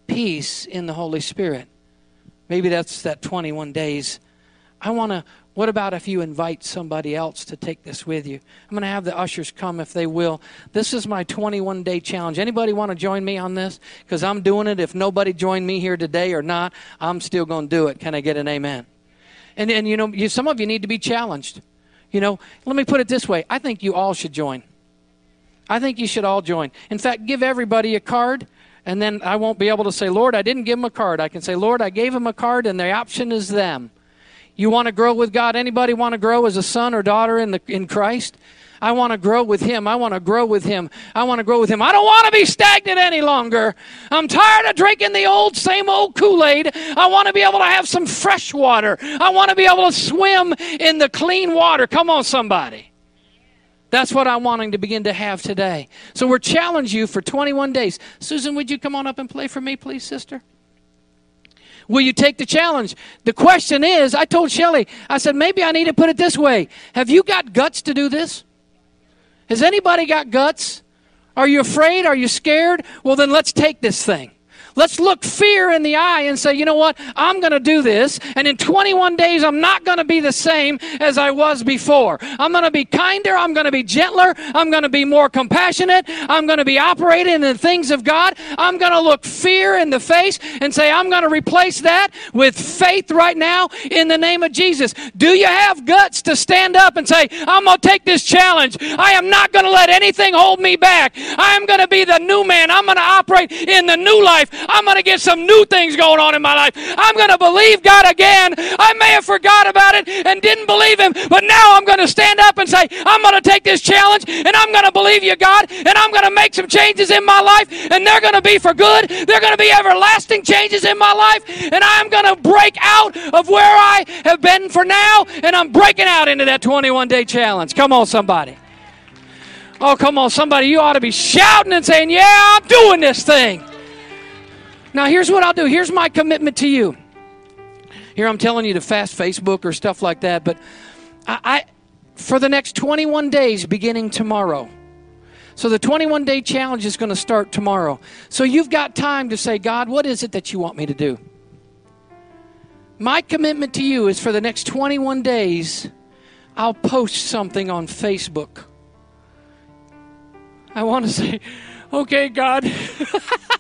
peace in the Holy Spirit. Maybe that's that 21 days. I want to, what about if you invite somebody else to take this with you? I'm going to have the ushers come if they will. This is my 21 day challenge. Anybody want to join me on this? Because I'm doing it. If nobody joined me here today or not, I'm still going to do it. Can I get an amen? And, and you know, you, some of you need to be challenged. You know, let me put it this way I think you all should join. I think you should all join. In fact, give everybody a card, and then I won't be able to say, Lord, I didn't give them a card. I can say, Lord, I gave them a card, and the option is them. You want to grow with God? Anybody want to grow as a son or daughter in, the, in Christ? I want to grow with Him. I want to grow with Him. I want to grow with Him. I don't want to be stagnant any longer. I'm tired of drinking the old, same old Kool Aid. I want to be able to have some fresh water. I want to be able to swim in the clean water. Come on, somebody. That's what I'm wanting to begin to have today. So we're challenge you for 21 days. Susan, would you come on up and play for me, please, sister? Will you take the challenge? The question is, I told Shelly, I said, maybe I need to put it this way. Have you got guts to do this? Has anybody got guts? Are you afraid? Are you scared? Well, then let's take this thing. Let's look fear in the eye and say, you know what? I'm going to do this. And in 21 days, I'm not going to be the same as I was before. I'm going to be kinder. I'm going to be gentler. I'm going to be more compassionate. I'm going to be operating in the things of God. I'm going to look fear in the face and say, I'm going to replace that with faith right now in the name of Jesus. Do you have guts to stand up and say, I'm going to take this challenge? I am not going to let anything hold me back. I am going to be the new man. I'm going to operate in the new life. I'm going to get some new things going on in my life. I'm going to believe God again. I may have forgot about it and didn't believe Him, but now I'm going to stand up and say, I'm going to take this challenge and I'm going to believe you, God, and I'm going to make some changes in my life, and they're going to be for good. They're going to be everlasting changes in my life, and I'm going to break out of where I have been for now, and I'm breaking out into that 21 day challenge. Come on, somebody. Oh, come on, somebody. You ought to be shouting and saying, Yeah, I'm doing this thing. Now, here's what I'll do. Here's my commitment to you. Here, I'm telling you to fast Facebook or stuff like that, but I, I for the next 21 days, beginning tomorrow. So the 21 day challenge is going to start tomorrow. So you've got time to say, God, what is it that you want me to do? My commitment to you is for the next 21 days, I'll post something on Facebook. I want to say, okay, God. *laughs*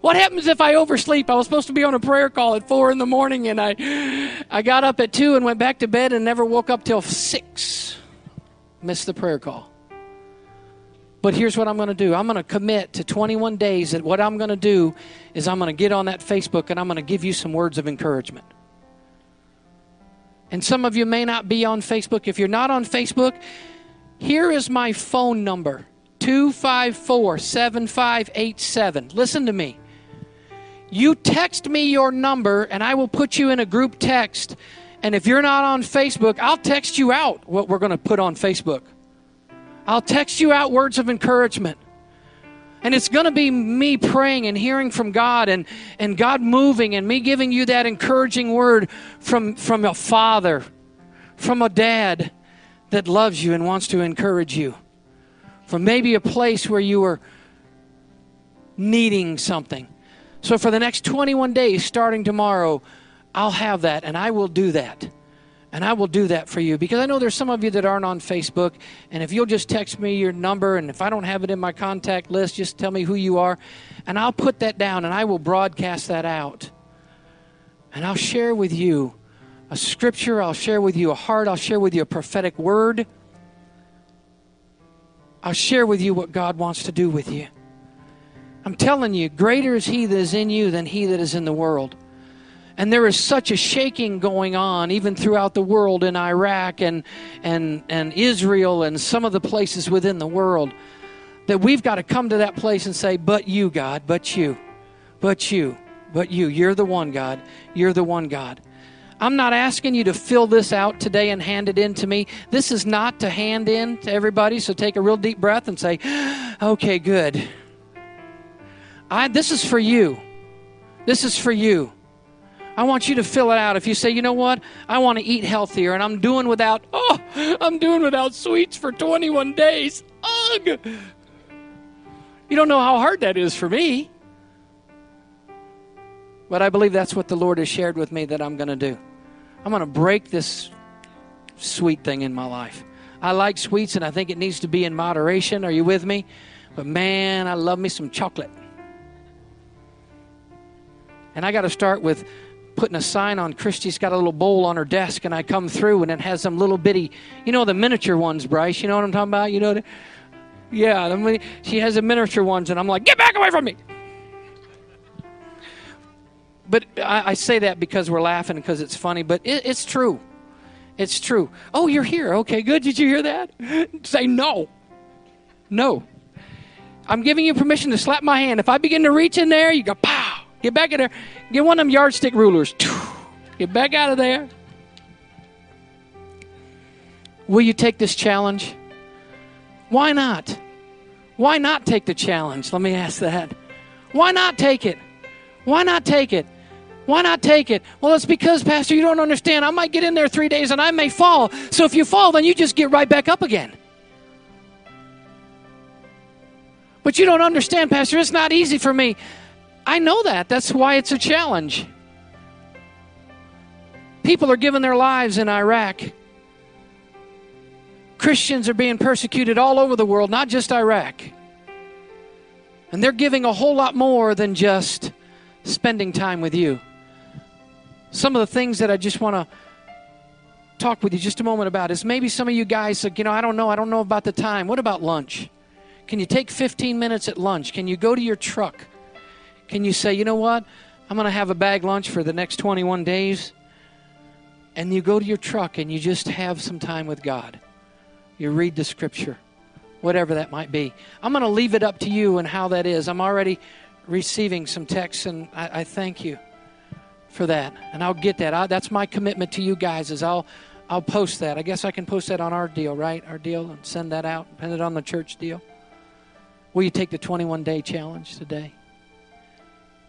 What happens if I oversleep? I was supposed to be on a prayer call at four in the morning, and I, I got up at two and went back to bed and never woke up till six. Missed the prayer call. But here's what I'm going to do I'm going to commit to 21 days that what I'm going to do is I'm going to get on that Facebook and I'm going to give you some words of encouragement. And some of you may not be on Facebook. If you're not on Facebook, here is my phone number 254 7587. Listen to me. You text me your number, and I will put you in a group text. And if you're not on Facebook, I'll text you out what we're going to put on Facebook. I'll text you out words of encouragement. And it's going to be me praying and hearing from God and, and God moving and me giving you that encouraging word from, from a father, from a dad that loves you and wants to encourage you. From maybe a place where you were needing something. So for the next 21 days, starting tomorrow, I'll have that and I will do that. And I will do that for you because I know there's some of you that aren't on Facebook. And if you'll just text me your number, and if I don't have it in my contact list, just tell me who you are. And I'll put that down and I will broadcast that out. And I'll share with you a scripture, I'll share with you a heart, I'll share with you a prophetic word. I'll share with you what God wants to do with you. I'm telling you, greater is He that is in you than He that is in the world. And there is such a shaking going on, even throughout the world in Iraq and, and, and Israel and some of the places within the world, that we've got to come to that place and say, But you, God, but you, but you, but you. You're the one, God. You're the one, God. I'm not asking you to fill this out today and hand it in to me. This is not to hand in to everybody, so take a real deep breath and say, Okay, good. I, this is for you. This is for you. I want you to fill it out. If you say, you know what, I want to eat healthier and I'm doing without, oh, I'm doing without sweets for 21 days. Ugh. You don't know how hard that is for me. But I believe that's what the Lord has shared with me that I'm going to do. I'm going to break this sweet thing in my life. I like sweets and I think it needs to be in moderation. Are you with me? But man, I love me some chocolate. And I got to start with putting a sign on Christy's got a little bowl on her desk, and I come through and it has some little bitty, you know, the miniature ones, Bryce. You know what I'm talking about? You know, the, yeah, the, she has the miniature ones, and I'm like, get back away from me. But I, I say that because we're laughing because it's funny, but it, it's true. It's true. Oh, you're here. Okay, good. Did you hear that? *laughs* Say no. No. I'm giving you permission to slap my hand. If I begin to reach in there, you go pow. Get back in there. Get one of them yardstick rulers. Get back out of there. Will you take this challenge? Why not? Why not take the challenge? Let me ask that. Why not take it? Why not take it? Why not take it? Well, it's because, Pastor, you don't understand. I might get in there three days and I may fall. So if you fall, then you just get right back up again. But you don't understand, Pastor. It's not easy for me. I know that. That's why it's a challenge. People are giving their lives in Iraq. Christians are being persecuted all over the world, not just Iraq. And they're giving a whole lot more than just spending time with you. Some of the things that I just want to talk with you just a moment about is maybe some of you guys, like, you know, I don't know, I don't know about the time. What about lunch? Can you take 15 minutes at lunch? Can you go to your truck? Can you say, you know what? I'm going to have a bag lunch for the next 21 days. And you go to your truck and you just have some time with God. You read the scripture, whatever that might be. I'm going to leave it up to you and how that is. I'm already receiving some texts, and I, I thank you for that. And I'll get that. I, that's my commitment to you guys. Is I'll I'll post that. I guess I can post that on our deal, right? Our deal, and send that out. Put it on the church deal. Will you take the 21 day challenge today?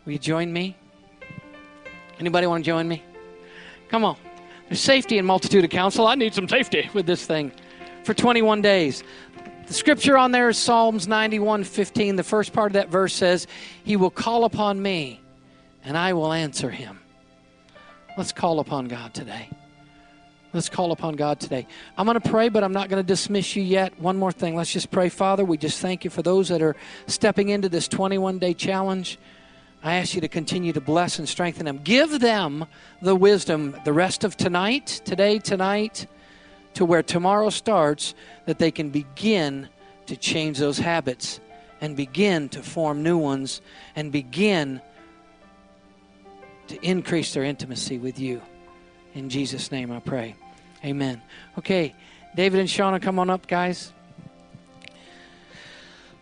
Will you join me? Anybody want to join me? Come on. There's safety in multitude of counsel. I need some safety with this thing for 21 days. The scripture on there is Psalms 91 15. The first part of that verse says, He will call upon me, and I will answer him. Let's call upon God today. Let's call upon God today. I'm going to pray, but I'm not going to dismiss you yet. One more thing. Let's just pray. Father, we just thank you for those that are stepping into this 21 day challenge. I ask you to continue to bless and strengthen them. Give them the wisdom the rest of tonight, today, tonight, to where tomorrow starts, that they can begin to change those habits and begin to form new ones and begin to increase their intimacy with you. In Jesus' name I pray. Amen. Okay, David and Shauna, come on up, guys.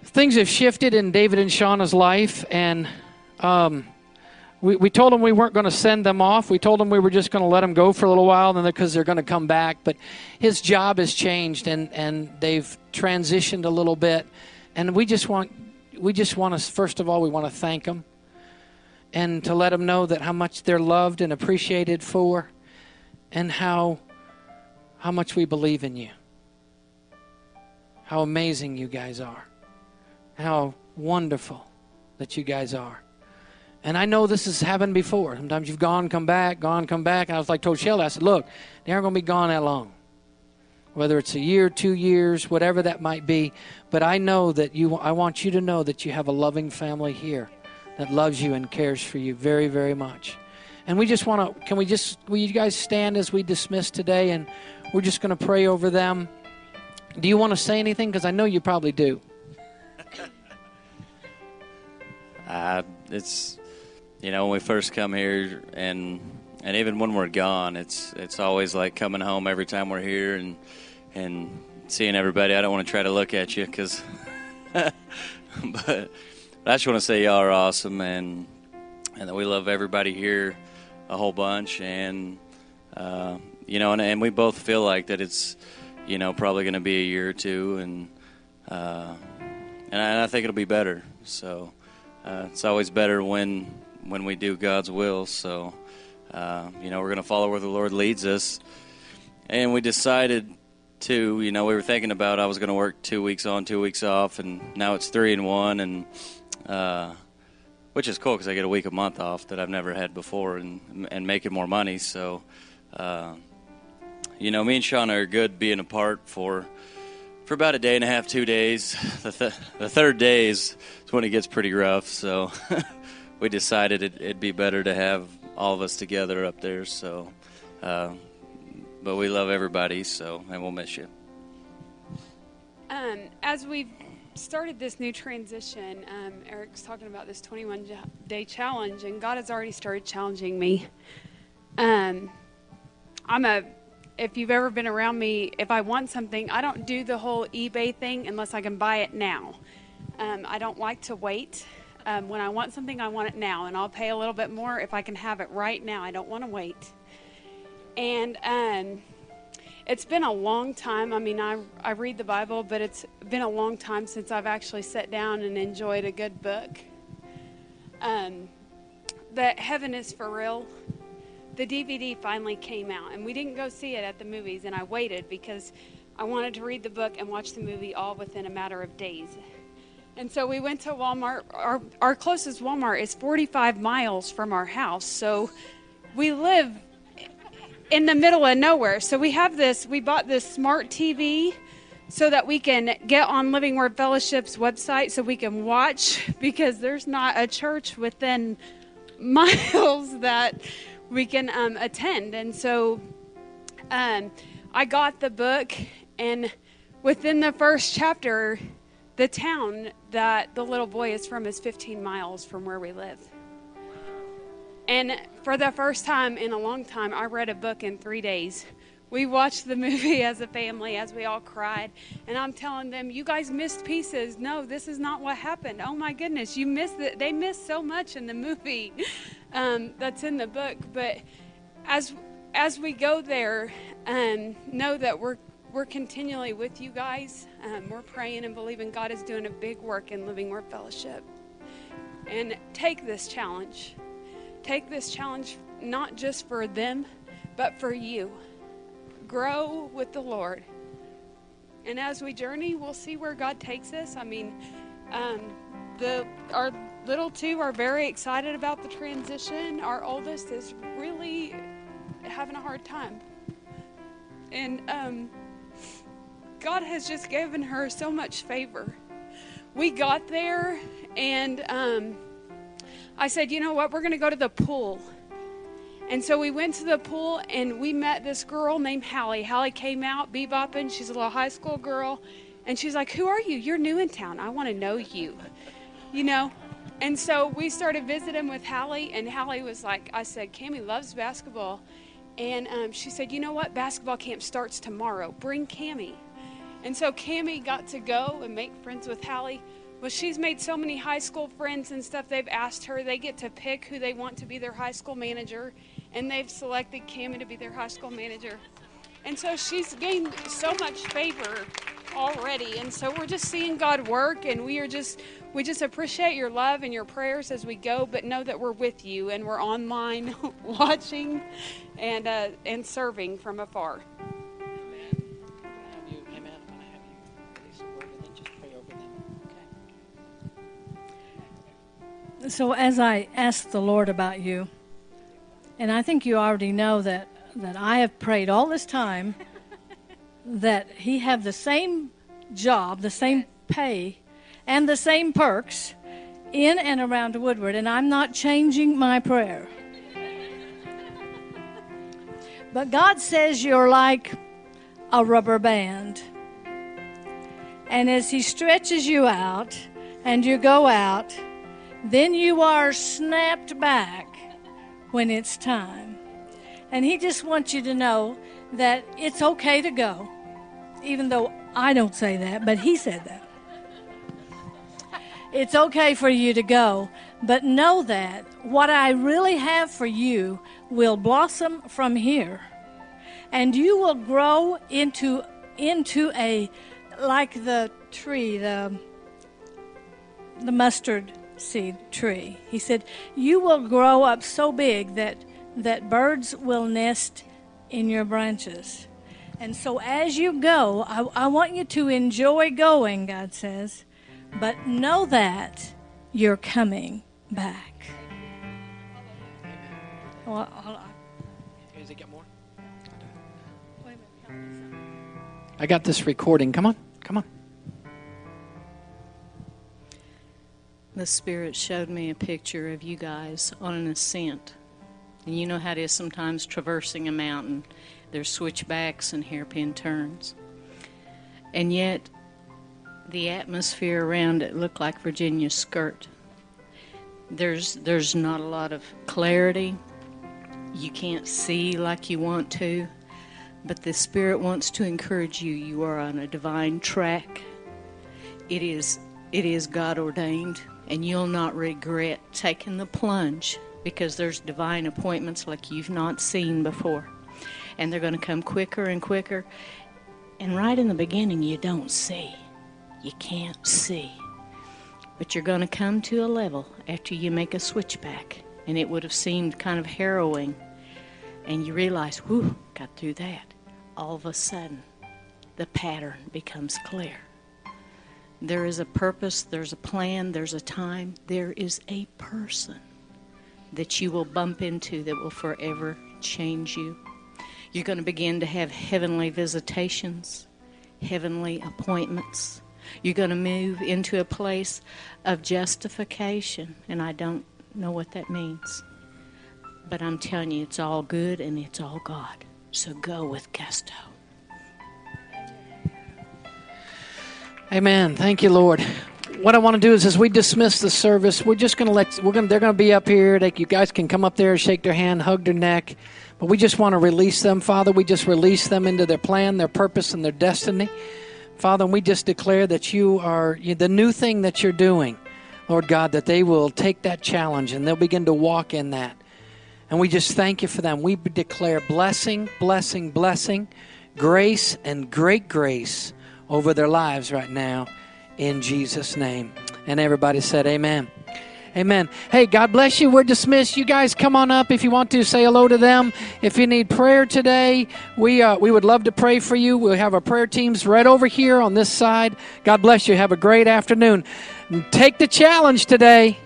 Things have shifted in David and Shauna's life, and um, we, we told them we weren't going to send them off. We told them we were just going to let them go for a little while, because they're going to come back. But his job has changed, and, and they've transitioned a little bit. And we just want we just want to first of all we want to thank them, and to let them know that how much they're loved and appreciated for, and how how much we believe in you. How amazing you guys are. How wonderful that you guys are. And I know this has happened before. Sometimes you've gone, come back, gone, come back. And I was like, told Shelly, I said, look, they aren't going to be gone that long. Whether it's a year, two years, whatever that might be. But I know that you, I want you to know that you have a loving family here that loves you and cares for you very, very much. And we just want to, can we just, will you guys stand as we dismiss today? And we're just going to pray over them. Do you want to say anything? Because I know you probably do. Uh, it's you know when we first come here and and even when we're gone, it's it's always like coming home every time we're here and and seeing everybody. I don't want to try to look at you because, *laughs* but I just want to say y'all are awesome and and that we love everybody here a whole bunch and uh, you know and, and we both feel like that it's you know probably going to be a year or two and uh, and, I, and I think it'll be better. So uh, it's always better when when we do God's will. So uh, you know we're going to follow where the Lord leads us, and we decided to you know we were thinking about I was going to work two weeks on, two weeks off, and now it's three and one, and uh, which is cool because I get a week a month off that I've never had before, and and making more money. So. Uh, you know, me and Sean are good being apart for for about a day and a half, two days. The, th- the third day is, is when it gets pretty rough. So *laughs* we decided it, would be better to have all of us together up there. So, uh, but we love everybody. So, and we'll miss you. Um, as we've started this new transition, um, Eric's talking about this 21 day challenge, and God has already started challenging me. Um, I'm a if you've ever been around me, if I want something, I don't do the whole eBay thing unless I can buy it now. Um, I don't like to wait. Um, when I want something, I want it now, and I'll pay a little bit more if I can have it right now. I don't want to wait. And um, it's been a long time. I mean, I, I read the Bible, but it's been a long time since I've actually sat down and enjoyed a good book. Um, that Heaven is for Real the DVD finally came out, and we didn't go see it at the movies, and I waited because I wanted to read the book and watch the movie all within a matter of days. And so we went to Walmart. Our, our closest Walmart is 45 miles from our house. So we live in the middle of nowhere. So we have this, we bought this smart TV so that we can get on Living Word Fellowship's website so we can watch *laughs* because there's not a church within *laughs* miles that we can um, attend. And so um, I got the book, and within the first chapter, the town that the little boy is from is 15 miles from where we live. And for the first time in a long time, I read a book in three days. We watched the *laughs* movie as a family as we all cried. And I'm telling them, you guys missed pieces. No, this is not what happened. Oh my goodness, you missed it. They missed so much in the movie *laughs* um, that's in the book. But as as we go there, um, know that we're we're continually with you guys. Um, we're praying and believing God is doing a big work in Living Word Fellowship. And take this challenge. Take this challenge not just for them, but for you. Grow with the Lord. And as we journey, we'll see where God takes us. I mean, um, the our little two are very excited about the transition. Our oldest is really having a hard time. And um, God has just given her so much favor. We got there, and um, I said, you know what? We're going to go to the pool. And so we went to the pool and we met this girl named Hallie. Hallie came out bebopping. She's a little high school girl. And she's like, Who are you? You're new in town. I want to know you. You know? And so we started visiting with Hallie, and Hallie was like, I said, Cami loves basketball. And um, she said, You know what? Basketball camp starts tomorrow. Bring Cami. And so Cami got to go and make friends with Hallie. Well, she's made so many high school friends and stuff. They've asked her, they get to pick who they want to be their high school manager, and they've selected Cami to be their high school manager. And so she's gained so much favor already. And so we're just seeing God work, and we are just we just appreciate your love and your prayers as we go, but know that we're with you and we're online *laughs* watching and uh, and serving from afar. So as I asked the Lord about you, and I think you already know that that I have prayed all this time *laughs* that he have the same job, the same pay and the same perks in and around Woodward, and I'm not changing my prayer. But God says you're like a rubber band. And as He stretches you out and you go out, then you are snapped back when it's time. And He just wants you to know that it's okay to go, even though I don't say that, but He said that. It's okay for you to go, but know that what I really have for you will blossom from here. And you will grow into into a like the tree, the the mustard seed tree. He said, "You will grow up so big that that birds will nest in your branches." And so as you go, I, I want you to enjoy going, God says, but know that you're coming back. Well, hold on. Does it get more? I got this recording. Come on. Come on. The Spirit showed me a picture of you guys on an ascent. And you know how it is sometimes traversing a mountain. There's switchbacks and hairpin turns. And yet, the atmosphere around it looked like Virginia's skirt. There's, there's not a lot of clarity. You can't see like you want to. But the Spirit wants to encourage you. You are on a divine track. It is, it is God ordained, and you'll not regret taking the plunge because there's divine appointments like you've not seen before. And they're going to come quicker and quicker. And right in the beginning, you don't see. You can't see. But you're going to come to a level after you make a switchback, and it would have seemed kind of harrowing. And you realize, whew, got through that. All of a sudden, the pattern becomes clear. There is a purpose, there's a plan, there's a time, there is a person that you will bump into that will forever change you. You're going to begin to have heavenly visitations, heavenly appointments. You're going to move into a place of justification, and I don't know what that means. But I'm telling you, it's all good and it's all God. So go with gusto. Amen. Thank you, Lord. What I want to do is, as we dismiss the service, we're just going to let we're going. They're going to be up here. They, you guys can come up there, shake their hand, hug their neck. But we just want to release them, Father. We just release them into their plan, their purpose, and their destiny, Father. And we just declare that you are the new thing that you're doing, Lord God. That they will take that challenge and they'll begin to walk in that. And we just thank you for them. We declare blessing, blessing, blessing, grace, and great grace over their lives right now in Jesus' name. And everybody said, Amen. Amen. Hey, God bless you. We're dismissed. You guys come on up if you want to say hello to them. If you need prayer today, we uh, we would love to pray for you. We have our prayer teams right over here on this side. God bless you. Have a great afternoon. Take the challenge today.